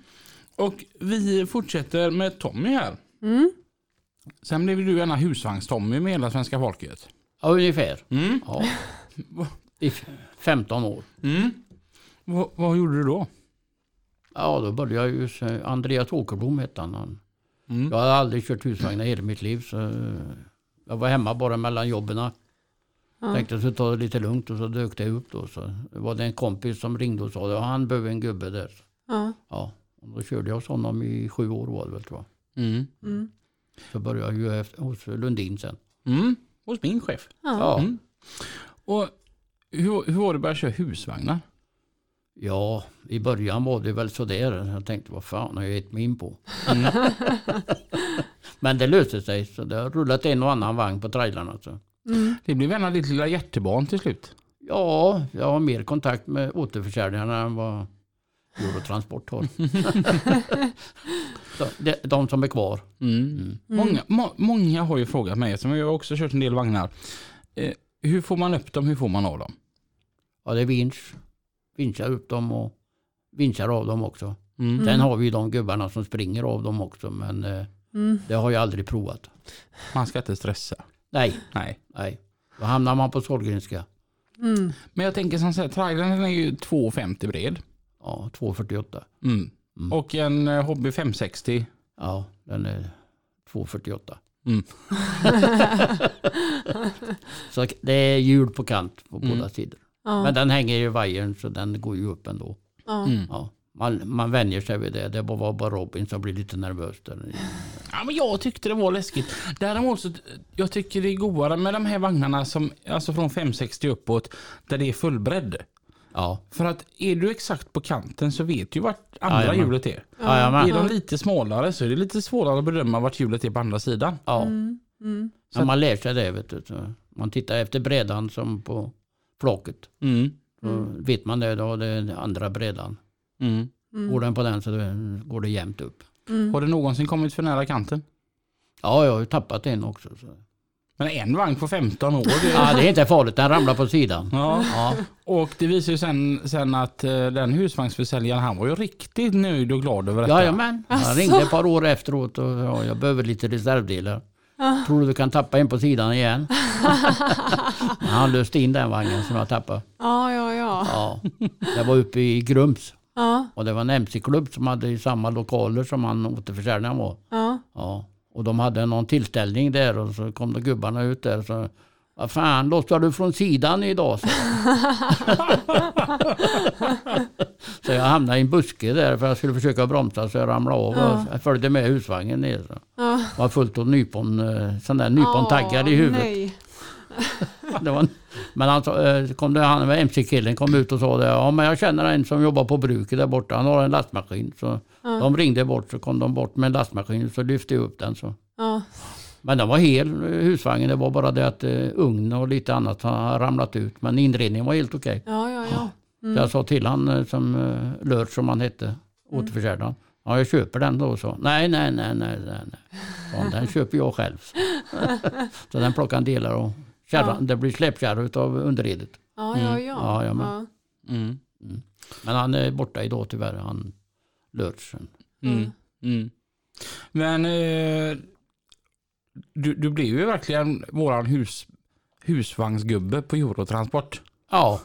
A: Och vi fortsätter med Tommy här. Sen blev du gärna husvagns-Tommy med hela svenska folket.
G: Ja, ungefär.
A: Mm.
G: Ja. I f- 15 år.
A: Mm. Vad- vad gjorde du då?
G: Ja, då började jag ju... Andreas Åkerblom hette han.
A: Mm.
G: Jag hade aldrig kört husvagn i hela mitt liv. Så eh, jag var hemma bara mellan jobben.
B: Ja.
G: Tänkte jag skulle ta det lite lugnt och så dök det upp då. Så var det en kompis som ringde och sa att han behöver en gubbe där.
B: Ja.
G: Ja, och då körde jag hos honom i sju år var det väl tror jag.
A: Mm.
B: Mm.
G: Så började jag ju efter, hos Lundin sen.
A: Mm. Hos min chef.
B: Ja.
G: Ja,
A: Mm. Och hur, hur var det att börja köra husvagnar?
G: ja, i början var det väl sådär. Jag tänkte vad fan har jag gett mig in på? Men det löste sig. Så det har rullat en och annan vagn på trailarna. Så.
B: Mm.
A: Det blev gärna ditt lilla hjärtebarn till slut.
G: Ja, jag har mer kontakt med återförsäljarna än vad Eurotransport har. De, de som är kvar.
A: Mm. Många, må, många har ju frågat mig, som jag har också kört en del vagnar. Eh, hur får man upp dem? Hur får man av dem?
G: Ja, det är vinsch. Vinschar upp dem och vinschar av dem också.
A: Mm.
G: Sen har vi ju de gubbarna som springer av dem också. Men eh, Det har jag aldrig provat.
A: Man ska inte stressa.
G: Nej,
A: Nej.
G: nej. Då hamnar man på Sahlgrenska.
A: Men jag tänker som så här, trailern är ju 2,50 bred.
G: Ja, 248.
A: Mm. Och en eh, Hobby 560.
G: Ja, den är 248.
A: Mm.
G: så det är hjul på kant på båda sidor.
B: Ja.
G: Men den hänger i vajern så den går ju upp ändå.
B: Ja.
A: Mm.
G: Ja. Man, man vänjer sig vid det. Det var bara Robin som blir lite nervös. Där.
A: Ja, men jag tyckte det var läskigt. Däremot så jag tycker det är godare med de här vagnarna som, alltså från 560 uppåt, där det är fullbredd.
G: Ja,
A: För att är du exakt på kanten så vet du vart andra
G: Jajamän.
A: hjulet är.
G: ja. ja,
A: Är de lite smalare så är det lite svårare att bedöma vart hjulet är på andra sidan.
G: ja.
B: Mm.
G: Men man lär sig det. Vet du. Man tittar efter brädan som på flaket.
A: Mm.
G: Så vet man det, då det är den andra brädan.
A: Mm.
G: Går den på den så det- går det jämnt upp.
A: Har du någonsin kommit för nära kanten?
G: Ja, jag har ju tappat en också. Så.
A: Men en vagn på 15 år. Det...
G: Ja, det är inte farligt, den ramlar på sidan.
A: Ja.
G: Ja,
A: Och det visar ju sen, sen att eh, den husvagnsförsäljaren han var ju riktigt nöjd och glad över detta.
G: Jajamän. Han ringde ett par år efteråt och sa jag behöver lite reservdelar. Tror du du kan tappa en på sidan igen? Han löste in den vagnen som jag tappade.
B: Ja, ja, ja.
G: Ja, det var uppe i Grums.
B: Ja,
G: Och det var en MC-klubb som hade samma lokaler som han återförsäljaren var.
B: ja.
G: Ja. Och de hade någon tillställning där och så kom de gubbarna ut där. Så, vad fan, lossar du från sidan idag? Så, så jag hamnade i en buske där för jag skulle försöka bromsa så jag ramlade av.
B: Ja.
G: Jag följde med husvagnen ner. Så.
B: ja.
G: var fullt av nypon, eh, sån där nypontaggar i
B: Åh,
G: huvudet. Det var, men han, eh, kom det, han MC-killen kom ut och sa det. Ja men jag känner en som jobbar på bruket där borta. Han har en lastmaskin. Så De ringde bort så kom de bort med en lastmaskin så lyfte jag upp den. Så.
B: Ja.
G: Men den var hel eh, husvagnen. Det var bara det att eh, ugn och lite annat har ramlat ut. Men inredningen var helt okej.
B: Ja, ja, ja.
G: Så jag sa till han som eh, Lört som han hette, återförsäljaren. Ja jag köper den då så. Nej nej nej nej nej. nej. Ja, den köper jag själv. så den plockade han delar och kärran, det blir släpkärra utav underredet.
B: Ja, ja, ja.
G: Ja, jag med.
B: ja.
A: Mm.
G: Men han är borta idag tyvärr, han Lörtsen.
A: Mm. Mm. Men eh, du, du blir ju verkligen våran hus, husvagnsgubbe på Eurotransport.
G: Ja,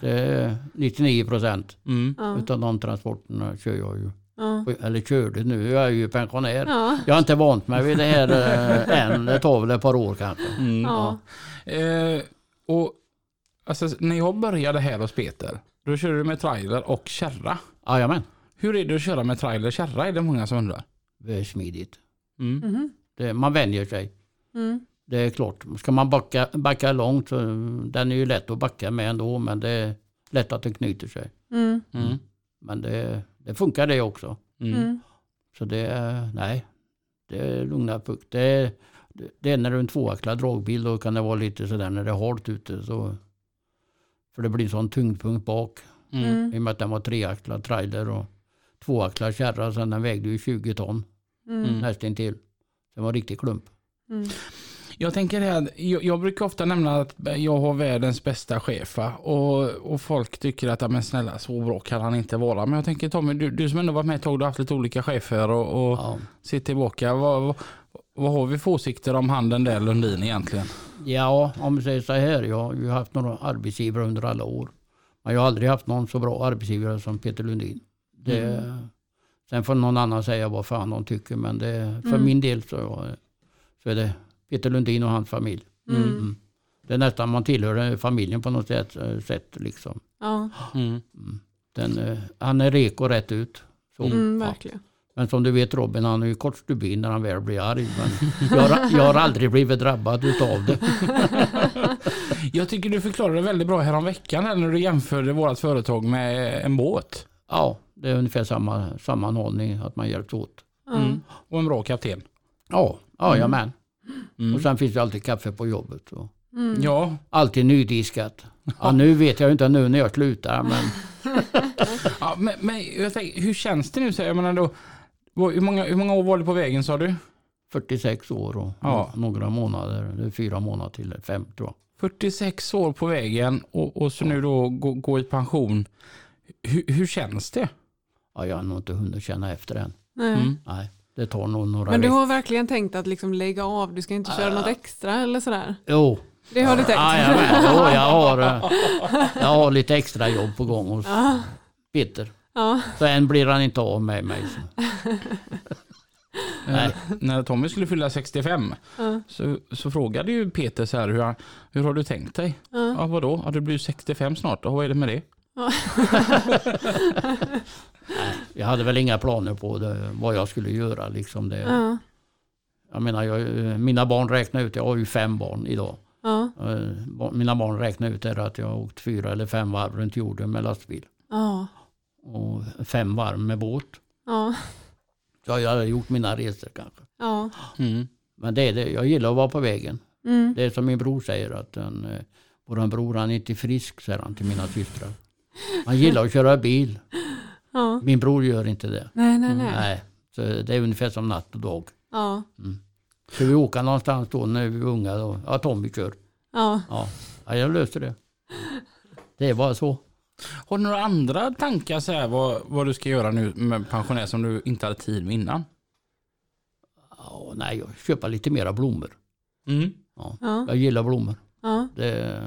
G: det är 99 procent
A: Mm.
B: Ja.
G: utav de transporterna kör jag ju.
B: Ja.
G: Eller körde nu, jag är ju pensionär.
B: Ja.
G: Jag har inte vant mig vid det här eh, än, det tar väl ett par år kanske.
A: Mm.
B: Ja.
A: Eh, och alltså, när jag började här hos Peter, då körde du med trailer och kärra.
G: Jajamän,
A: Hur är det att köra med trailer och kärra? Är det många som undrar.
G: det är smidigt.
A: Mm.
B: Mhm.
G: Det, man vänjer sig.
B: Mm.
G: Det är klart. Ska man backa, backa långt så den är ju lätt att backa med ändå men det är lätt att den knyter sig.
B: Mm.
A: Mm.
G: Men det, det funkar det också.
A: Mm.
B: Mm.
G: Så det är, nej, det är lugna puck. Det är, det är när du är en tvåaxlad dragbil då kan det vara lite sådär när det är halt ute. Så, för det blir en sån tyngdpunkt bak.
A: Mm.
G: I och med att den var treaxlad trailer och tvåaxlad kärra. Så den vägde ju 20 ton
B: Mm.
G: nästintill. Det var en riktig klump.
B: Mm.
A: Jag tänker det här, jag, jag brukar ofta nämna att jag har världens bästa chef och, och folk tycker att, men snälla så bra kan han inte vara. Men jag tänker Tommy, du, du som ändå varit med ett tag, du har haft lite olika chefer och, och
G: Ja.
A: ser tillbaka. Vad, vad, vad har vi för åsikter om han den där Lundin egentligen?
G: Ja, om vi säger så här. Jag har ju haft några arbetsgivare under alla år. Men jag har aldrig haft någon så bra arbetsgivare som Peter Lundin. Det, Sen får någon annan säga vad fan de tycker. Men det, för min del så, så är det Peter Lundin och hans familj.
B: Mm.
G: Mm. Det är nästan man tillhör familjen på något sätt. eh, sätt liksom.
B: Ja.
A: Mm.
G: Den, eh, han är reko rätt ut. Så,
B: Mm,
G: ja. Men som du vet Robin, han är ju kort stubin när han väl blir arg. Men jag, har, jag har aldrig blivit drabbad utav det.
A: Jag tycker du förklarade väldigt bra häromveckan här när du jämförde vårt företag med en båt.
G: Ja, det är ungefär samma sammanhållning, att man hjälps åt.
A: Mm. Och en bra kapten.
G: Ja, ja jajamän.
A: Mm.
G: Och sen finns det alltid kaffe på jobbet. Och
A: Ja,
G: alltid nydiskat. Ja, nu vet jag inte nu när jag slutar, men
A: ja men, men jag tänker, hur känns det nu? Så jag menar då, hur, många, hur många år var du på vägen sa du?
G: 46 år och
A: Ja.
G: några månader, det är fyra månader till fem tror jag.
A: 46 år på vägen och, och så nu då gå, gå i pension. Hur, hur känns det?
G: Ja, jag har nog inte hunnit känna efter än.
B: Nej.
A: Mm.
G: Nej. Det tar nog några
B: Men du har verkligen tänkt att liksom lägga av, du ska inte köra något extra eller sådär?
G: Jo,
B: Det har du tänkt?
G: ja, jag, med. jo jag, har, eh, jag har lite extra jobb på gång hos Peter.
B: Ja,
G: Så än blir han inte av med mig. Nej.
A: När Tommy skulle fylla 65 så, så frågade ju Peter så här, hur, hur har du tänkt dig? Ja. vadå? Ja, du blir ju 65 snart. Och vad är det med det?
G: Jag hade väl inga planer på det, vad jag skulle göra. Liksom det.
B: ja,
G: Jag menar, jag, mina barn räknar ut, jag har ju fem barn idag.
B: ja,
G: Eh, Mina barn räknar ut att jag har åkt fyra eller fem varv runt jorden med lastbil.
B: ja,
G: Och fem varv med båt.
B: ja,
G: Så jag har gjort mina resor kanske.
B: ja,
A: Mm.
G: Men det är det, jag gillar att vara på vägen.
B: mm,
G: Det är som min bror säger att den, eh, våran bror han är inte frisk säger han till mina systrar. Han gillar att köra bil.
B: Ja.
G: Min bror gör inte det.
B: Nej, nej, nej.
G: Nej, så det är ungefär som natt och dag.
B: Ja,
G: Ska vi åka någonstans då när vi är unga? Då? Ja, Tommy kör.
B: ja.
G: Ja, ja jag löser det. Det är bara så.
A: Har du några andra tankar så här, vad, vad du ska göra nu med pensionär som du inte hade tid med innan?
G: Ja, nej, jag köper lite mera blommor.
A: Mm.
G: Ja,
B: Ja.
G: jag gillar blommor.
B: Ja,
G: Det,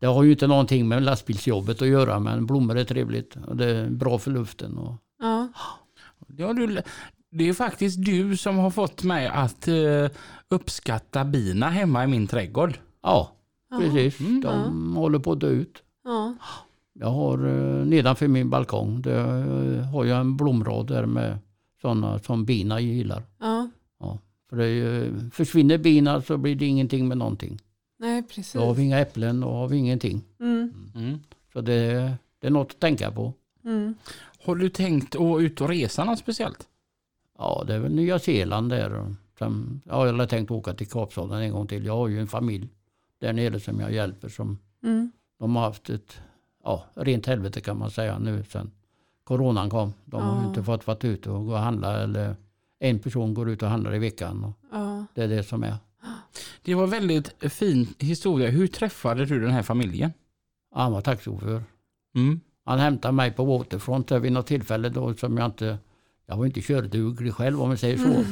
G: det har ju inte någonting med lastbilsjobbet att göra men blommor är trevligt. Och det är bra för luften. Och,
B: ja,
A: Ja, du, det är faktiskt du som har fått mig att eh, uppskatta bina hemma i min trädgård.
G: ja, precis.
A: Mm.
G: De håller på att dö ut.
B: ja,
G: Jag har eh, nedanför min balkong där eh, har jag en blomrad där med sådana som bina gillar.
B: ja.
G: För det försvinner bina så blir det ingenting med någonting.
B: Nej, precis.
G: Då har vi inga äpplen och har vi ingenting.
B: Mm,
A: Mm.
G: Så det, det är något att tänka på.
B: mm.
A: Har du tänkt att ut och resa något speciellt?
G: Ja, det är väl Nya Zeeland där. Sen, ja, jag har tänkt åka till Kapstaden en gång till. Jag har ju en familj där nere som jag hjälper. Som,
B: Mm.
G: de har haft ett ja, rent helvete kan man säga nu sen coronan kom. De har ju
B: Ja.
G: inte fått vara ute och gå och handla. Eller en person går ut och handlar i veckan. Och
B: Ja.
G: det är det som är.
A: Det var väldigt fin historia. Hur träffade du den här familjen?
G: Han var taxichaufför.
A: Mm.
G: Han hämtade mig på Waterfront vid något tillfälle då som jag inte... Jag var inte körduglig själv om vi säger så.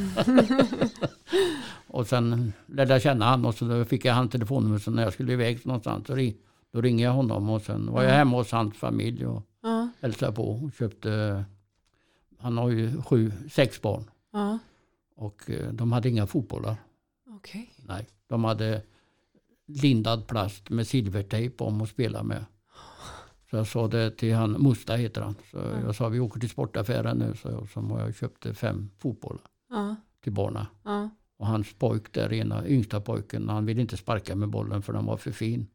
G: och sen lärde jag känna han och så fick jag hans telefonnummer så när jag skulle iväg någonstans så ring, då ringde jag honom och sen var jag hemma hos hans familj och
B: Ja.
G: hälsade på och köpte... Han har ju sju, sex barn
B: Ja.
G: och eh, de hade inga fotbollar.
B: Okej.
G: Nej, de hade lindad plast med silvertejp om att spela med. Så jag sa det till han, Musta heter han. Så jag sa vi åker till sportaffären nu så jag, som jag köpte fem fotbollar
B: Ja.
G: till barnen.
B: Ja.
G: Och hans pojk där, ena yngsta pojken, han ville inte sparka med bollen för den var för fin.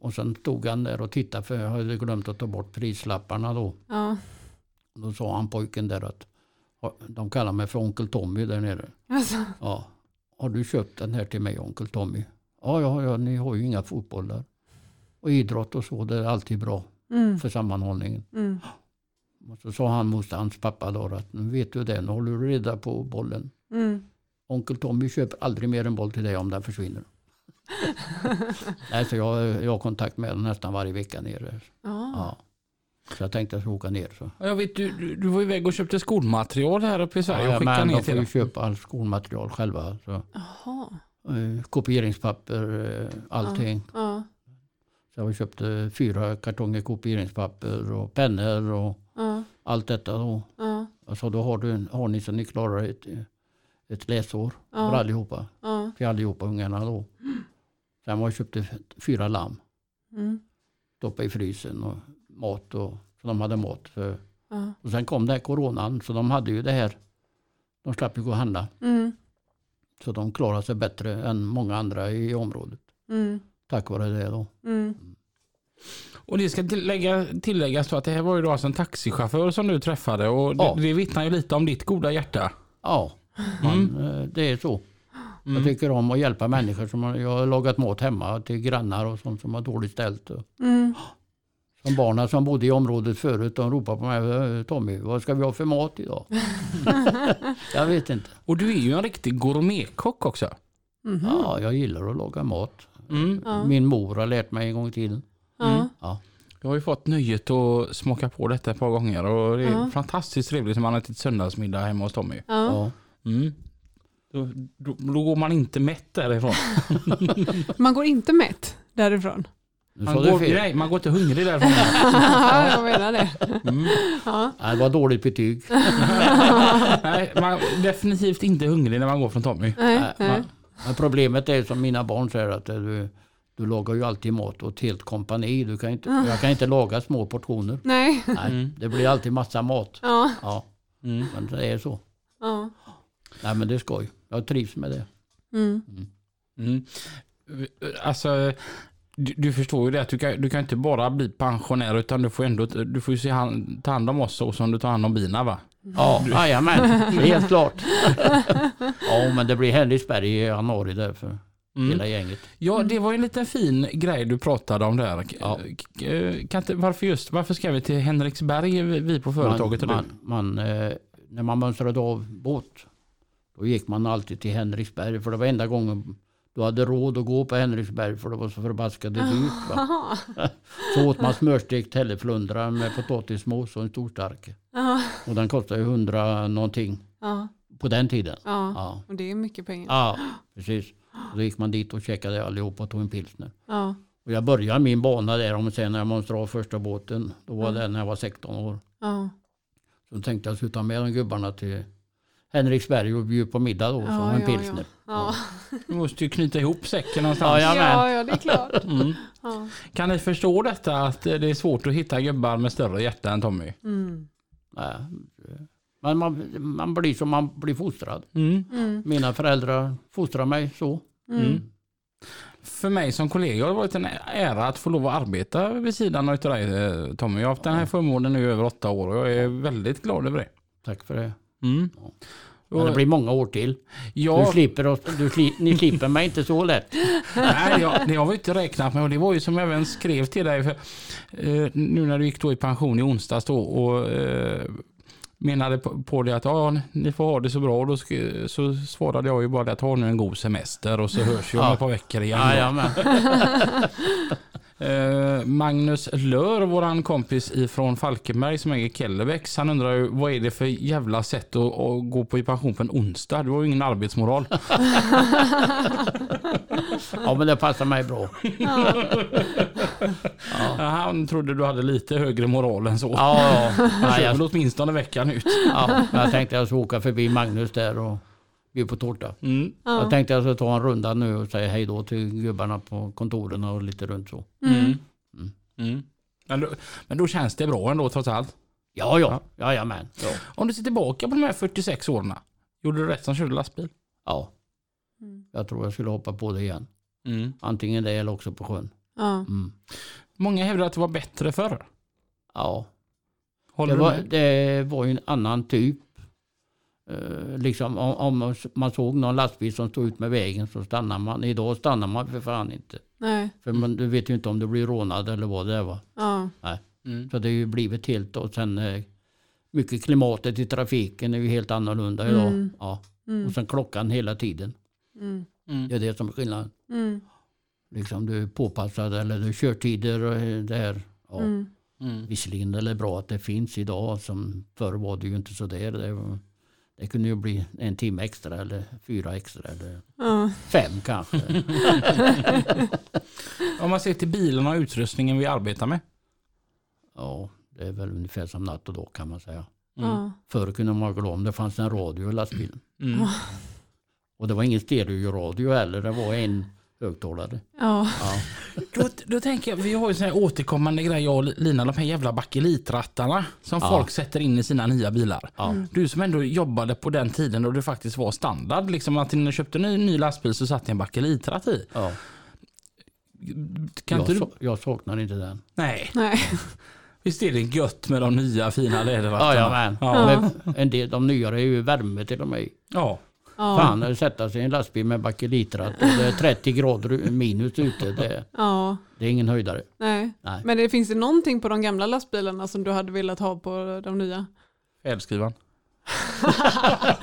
G: Och sen stod han där och tittade för jag hade glömt att ta bort prislapparna då. Och då sa han pojken där att "Ja, de kallar mig för onkel Tommy där nere.
B: Alltså.
G: Ja. Har du köpt den här till mig onkel Tommy? Ja, ja, ja, ni har ju inga fotbollar. Och idrott och så, det är alltid bra
B: Mm.
G: för sammanhållningen.
B: Mm.
G: Och så sa han mot hans pappa då att nu vet du det, nu håller du reda på bollen.
B: Mm.
G: Onkel Tommy köper aldrig mer en boll till dig om den försvinner. Nej, så jag, jag har kontakt med honom nästan varje vecka nere.
B: Ja.
G: Ja. Så jag tänkte att jag åka ner. Så.
A: Ja, Jag vet, du, du, var iväg och köpte skolmaterial här uppe i Sverige och
G: Ja,
A: skickade
G: men
A: ner
G: de får
A: till
G: ju köpa all skolmaterial själva. Så.
B: Jaha.
G: Eh, Kopieringspapper, eh, allting.
B: Ja.
G: Så jag köpte fyra kartonger kopieringspapper och pennor och
B: Ja.
G: allt detta. Då.
B: Ja.
G: Sa då har, du, har ni så ni klarar ett, ett läsår för
B: Ja.
G: allihopa.
B: Ja.
G: För allihopa ungarna då. Sen var jag köpte fyra lamm.
B: Mm.
G: Stoppade i frysen och mat. Och, så de hade mat. För,
B: Ja.
G: och sen kom det här coronan så de hade ju det här. De slapp ju gå och handla.
B: Mm.
G: Så de klarade sig bättre än många andra i området.
B: Mm.
G: Tack vare det då.
B: Mm.
A: Och det ska tillägga, tilläggas då att det här var ju då alltså en taxichaufför som du träffade och det,
G: Ja.
A: det vittnar ju lite om ditt goda hjärta.
G: Ja, man, eh, det är så. Jag tycker om att hjälpa människor. Som har, jag har lagat mat hemma till grannar och sånt som har dåligt ställt.
B: Mm.
G: Som barnen som bodde i området förut, de ropar på mig. "Eh, Tommy, vad ska vi ha för mat idag? jag vet inte.
A: Och du är ju en riktig gourmetkock också.
B: Mhm.
G: Ja, jag gillar att laga mat.
A: Mm.
B: Ja.
G: Min mor har lärt mig en gång till.
B: Ja.
G: Ja.
A: Jag har ju fått nöjet att smaka på detta ett par gånger och det är
B: Ja.
A: fantastiskt trevligt när man har ätit söndagsmiddag hemma hos Tommy.
B: Ja.
G: Ja.
A: Mm. Då, då, då går man inte mätt därifrån.
B: Man går inte mätt därifrån.
A: Man går, nej, man går inte hungrig därifrån.
B: Ja, jag menar det.
A: Mm.
B: Ja.
G: Det var dåligt betyg.
A: Nej, man är definitivt inte hungrig när man går från Tommy.
B: Nej,
G: Nej, man- Men problemet är som mina barn säger att eh, du, du lagar ju alltid mat åt helt kompani. Du kan inte, jag kan inte laga små portioner.
B: nej.
G: Nej, Det blir alltid massa mat.
B: Ja,
G: Ja,
A: Mm.
G: men det är så.
B: ja.
G: Nej men det är skoj. Jag trivs med det.
B: Mm.
A: Mm. Alltså, du, du förstår ju det att du kan, du kan inte bara bli pensionär utan du får ändå du får ju hand, ta hand om oss så som du tar hand om bina va?
G: Ja, jajamän. Helt klart. Ja, men det blir Henriksberg i januari där för
A: Mm.
G: hela gänget.
A: Ja, det var ju en liten fin grej du pratade om där.
G: Ja.
A: Kan inte, varför just, varför ska vi till Henriksberg, vi på företaget
G: man, man, man, eh, när man mönstrade av båt, då gick man alltid till Henriksberg. För det var enda gången du hade råd att gå på Henriksberg för det var så förbaskade dyrt. Va? Så åt man smörstekt hälleflundra med potatismos och en stor stark. Och den kostade ju hundra någonting på den tiden.
B: ja. Och det är mycket pengar.
G: ja precis. Och då gick man dit och checkade allihop och tog en pilsner.
B: Ja,
G: Och jag började min bana där om sen när jag mönstrade av första båten. Då var det när jag var 16 år.
B: ja.
G: Så tänkte jag skulle ta med de gubbarna till Henriksberg och bjuda på middag då, som
B: Ja,
G: en
B: ja,
G: pilsner.
B: Ja.
A: Du måste ju knyta ihop säcken någonstans.
G: Ja,
B: ja, ja, det är klart.
A: Mm.
B: Ja.
A: Kan ni förstå detta att det är svårt att hitta gubbar med större hjärta än Tommy?
B: Mm.
G: Nej. Men man, man blir som man blir fostrad.
A: Mm.
B: Mm.
G: Mina föräldrar fostrar mig så.
B: Mm.
A: För mig som kollega har det varit en ära att få lov att arbeta vid sidan av dig eh, Tommy. Jag har haft den här förmånen nu i över åtta år och jag är väldigt glad över det.
G: Tack för det.
A: Mm.
G: Men det blir många år till. Du
A: ja,
G: slipper oss, du sli, ni slipper mig inte så lätt.
A: nej, jag, det har vi inte räknat med och det var ju som jag även skrev till dig för, eh, nu när du gick då i pension i onsdags då och eh, menade på, på det att ja, ni får ha det så bra. Då så svarade jag ju bara att ha nu en god semester och så hörs vi om
G: Ja.
A: ett par veckor igen. Eh, Magnus Lör, våran kompis ifrån Falkenberg som äger Kellebex, han undrar ju vad är det för jävla sätt att, att gå på i pension på en onsdag? Du har ju ingen arbetsmoral.
G: Ja men det passar mig bra.
A: Ja, Han trodde du hade lite högre moral än så.
G: Ja, ja.
A: Han kör
G: jag,
A: väl åtminstone veckan ut.
G: ja, jag tänkte jag skulle åka förbi Magnus där och bjuda på tårta.
A: Mm.
G: Jag tänkte jag skulle ta en runda nu och säga hej då till gubbarna på kontoren och lite runt så.
A: Mm. Mm. Men, då, men då känns det bra ändå trots allt.
G: Ja, ja, jajamän. Ja.
A: Om du ser tillbaka på de här 46 åren. Gjorde du rätt som körde lastbil?
G: ja,
B: Mm.
G: jag tror jag skulle hoppa på det igen.
A: Mm.
G: Antingen det eller också på sjön.
B: Ja.
G: Mm.
A: Många hävdar att det var bättre förr.
G: Ja,
A: Håller
G: det var, det var ju en annan typ. Eh, liksom om, om man såg någon lastbil som stod ut med vägen så stannar man. Idag stannar man för fan inte.
B: Nej.
G: För man, du vet ju inte om du blir rånad eller vad det är. Va?
B: Ja.
A: Mm.
G: Så det har ju blivit helt och sen eh, mycket klimatet i trafiken är ju helt annorlunda idag.
B: Mm.
G: Ja.
B: Mm.
G: Och sen klockan hela tiden.
B: Mm.
A: Mm.
G: Det är det som är skillnaden.
B: Mm.
G: Liksom du är påpassad eller du körtider och eh, det här. Ja. Visserligen är det bra att det finns idag. Som förr var det ju inte så där. Det, var- det kunde ju bli en timme extra eller fyra extra eller
B: Ja.
G: fem kanske.
A: Om man ser till bilarna och utrustningen vi arbetar med.
G: ja, det är väl ungefär som natt och dag kan man säga.
B: Ja.
G: Förr kunde man gå om det fanns en radio i lastbilen.
A: Mm.
G: Och det var ingen stereoradio heller. Det var en högtalare.
B: Ja.
G: Ja.
A: Då, då tänker jag, vi har ju sån här återkommande grej jag och Lina, de här jävla bakelitrattarna som
G: Ja.
A: folk sätter in i sina nya bilar.
G: Ja.
A: Du som ändå jobbade på den tiden då det faktiskt var standard, liksom att när du köpte en ny, ny lastbil så satt det en bakelitratt i.
G: Ja.
A: Kan
G: Jag,
A: du...
G: jag saknar inte den.
A: Nej,
B: Nej.
A: visst är det gött med de nya fina läderrattarna?
G: Jajamän.
A: Ja.
G: Men En del, de nyare är ju värme till och med.
A: ja.
B: Ja.
G: Fan, sätta sig i en lastbil med bakelitratt och det är 30 grader minus ute. Det,
B: Ja.
G: det är ingen höjdare.
B: Nej.
G: Nej.
B: Men det finns det någonting på de gamla lastbilarna som du hade velat ha på de nya?
A: Färdskrivaren.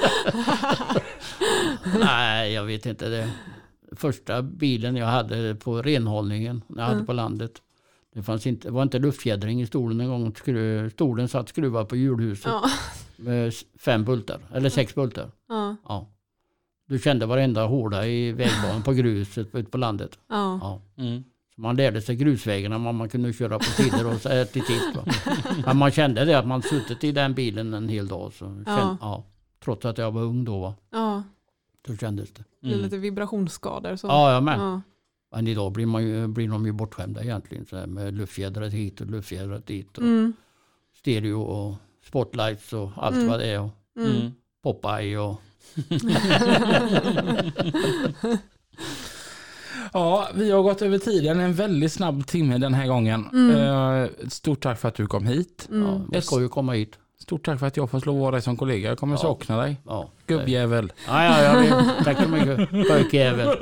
G: Nej, jag vet inte. Det. Första bilen jag hade på renhållningen, när jag hade
B: Mm.
G: på landet. Det, fanns inte, det var inte luftfjädring i stolen en gång. Skru, stolen satt skruvad på hjulhuset
B: Ja.
G: med fem bultar, eller sex bultar.
B: Ja.
G: Ja. Du kände varenda hårda i vägbanan på gruset ute på landet.
B: Ja.
G: Ja.
A: Mm.
G: Så man lärde sig grusvägarna, man, man kunde köra på sidor och till titt. Men man kände det att man suttit i den bilen en hel dag. Så kände,
B: Ja.
G: ja. Trots att jag var ung då, va?
B: ja.
G: så kändes det.
B: Det blir lite vibrationsskador. Så.
G: Ja, jag med.
B: Ja.
G: Men idag blir, man ju, blir de ju bortskämda egentligen. Så här med luftfjädrat hit och luftfjädrat dit. Och
B: Mm.
G: Stereo och spotlights och allt
B: Mm.
G: vad det är. Och
B: Mm.
G: Popeye och...
A: Ja, vi har gått över tiden en väldigt snabb timme den här gången.
B: Mm.
A: Eh, stort tack för att du kom hit.
B: Mm.
G: Ja, jag ska ju komma hit.
A: Stort tack för att jag får slå vara dig som kollega. Jag kommer
G: Ja.
A: sakna dig.
G: Ja.
A: Gubbjävel.
G: Ja, ja, vet. Tack så mycket. Pojkjävel.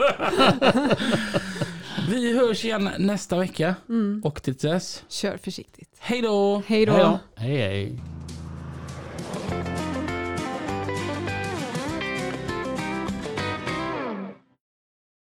A: Vi hörs igen nästa vecka.
B: Mm.
A: Och till dess,
B: Kör försiktigt.
A: hej då!
B: Hej då.
G: Hej då. Hej, hej.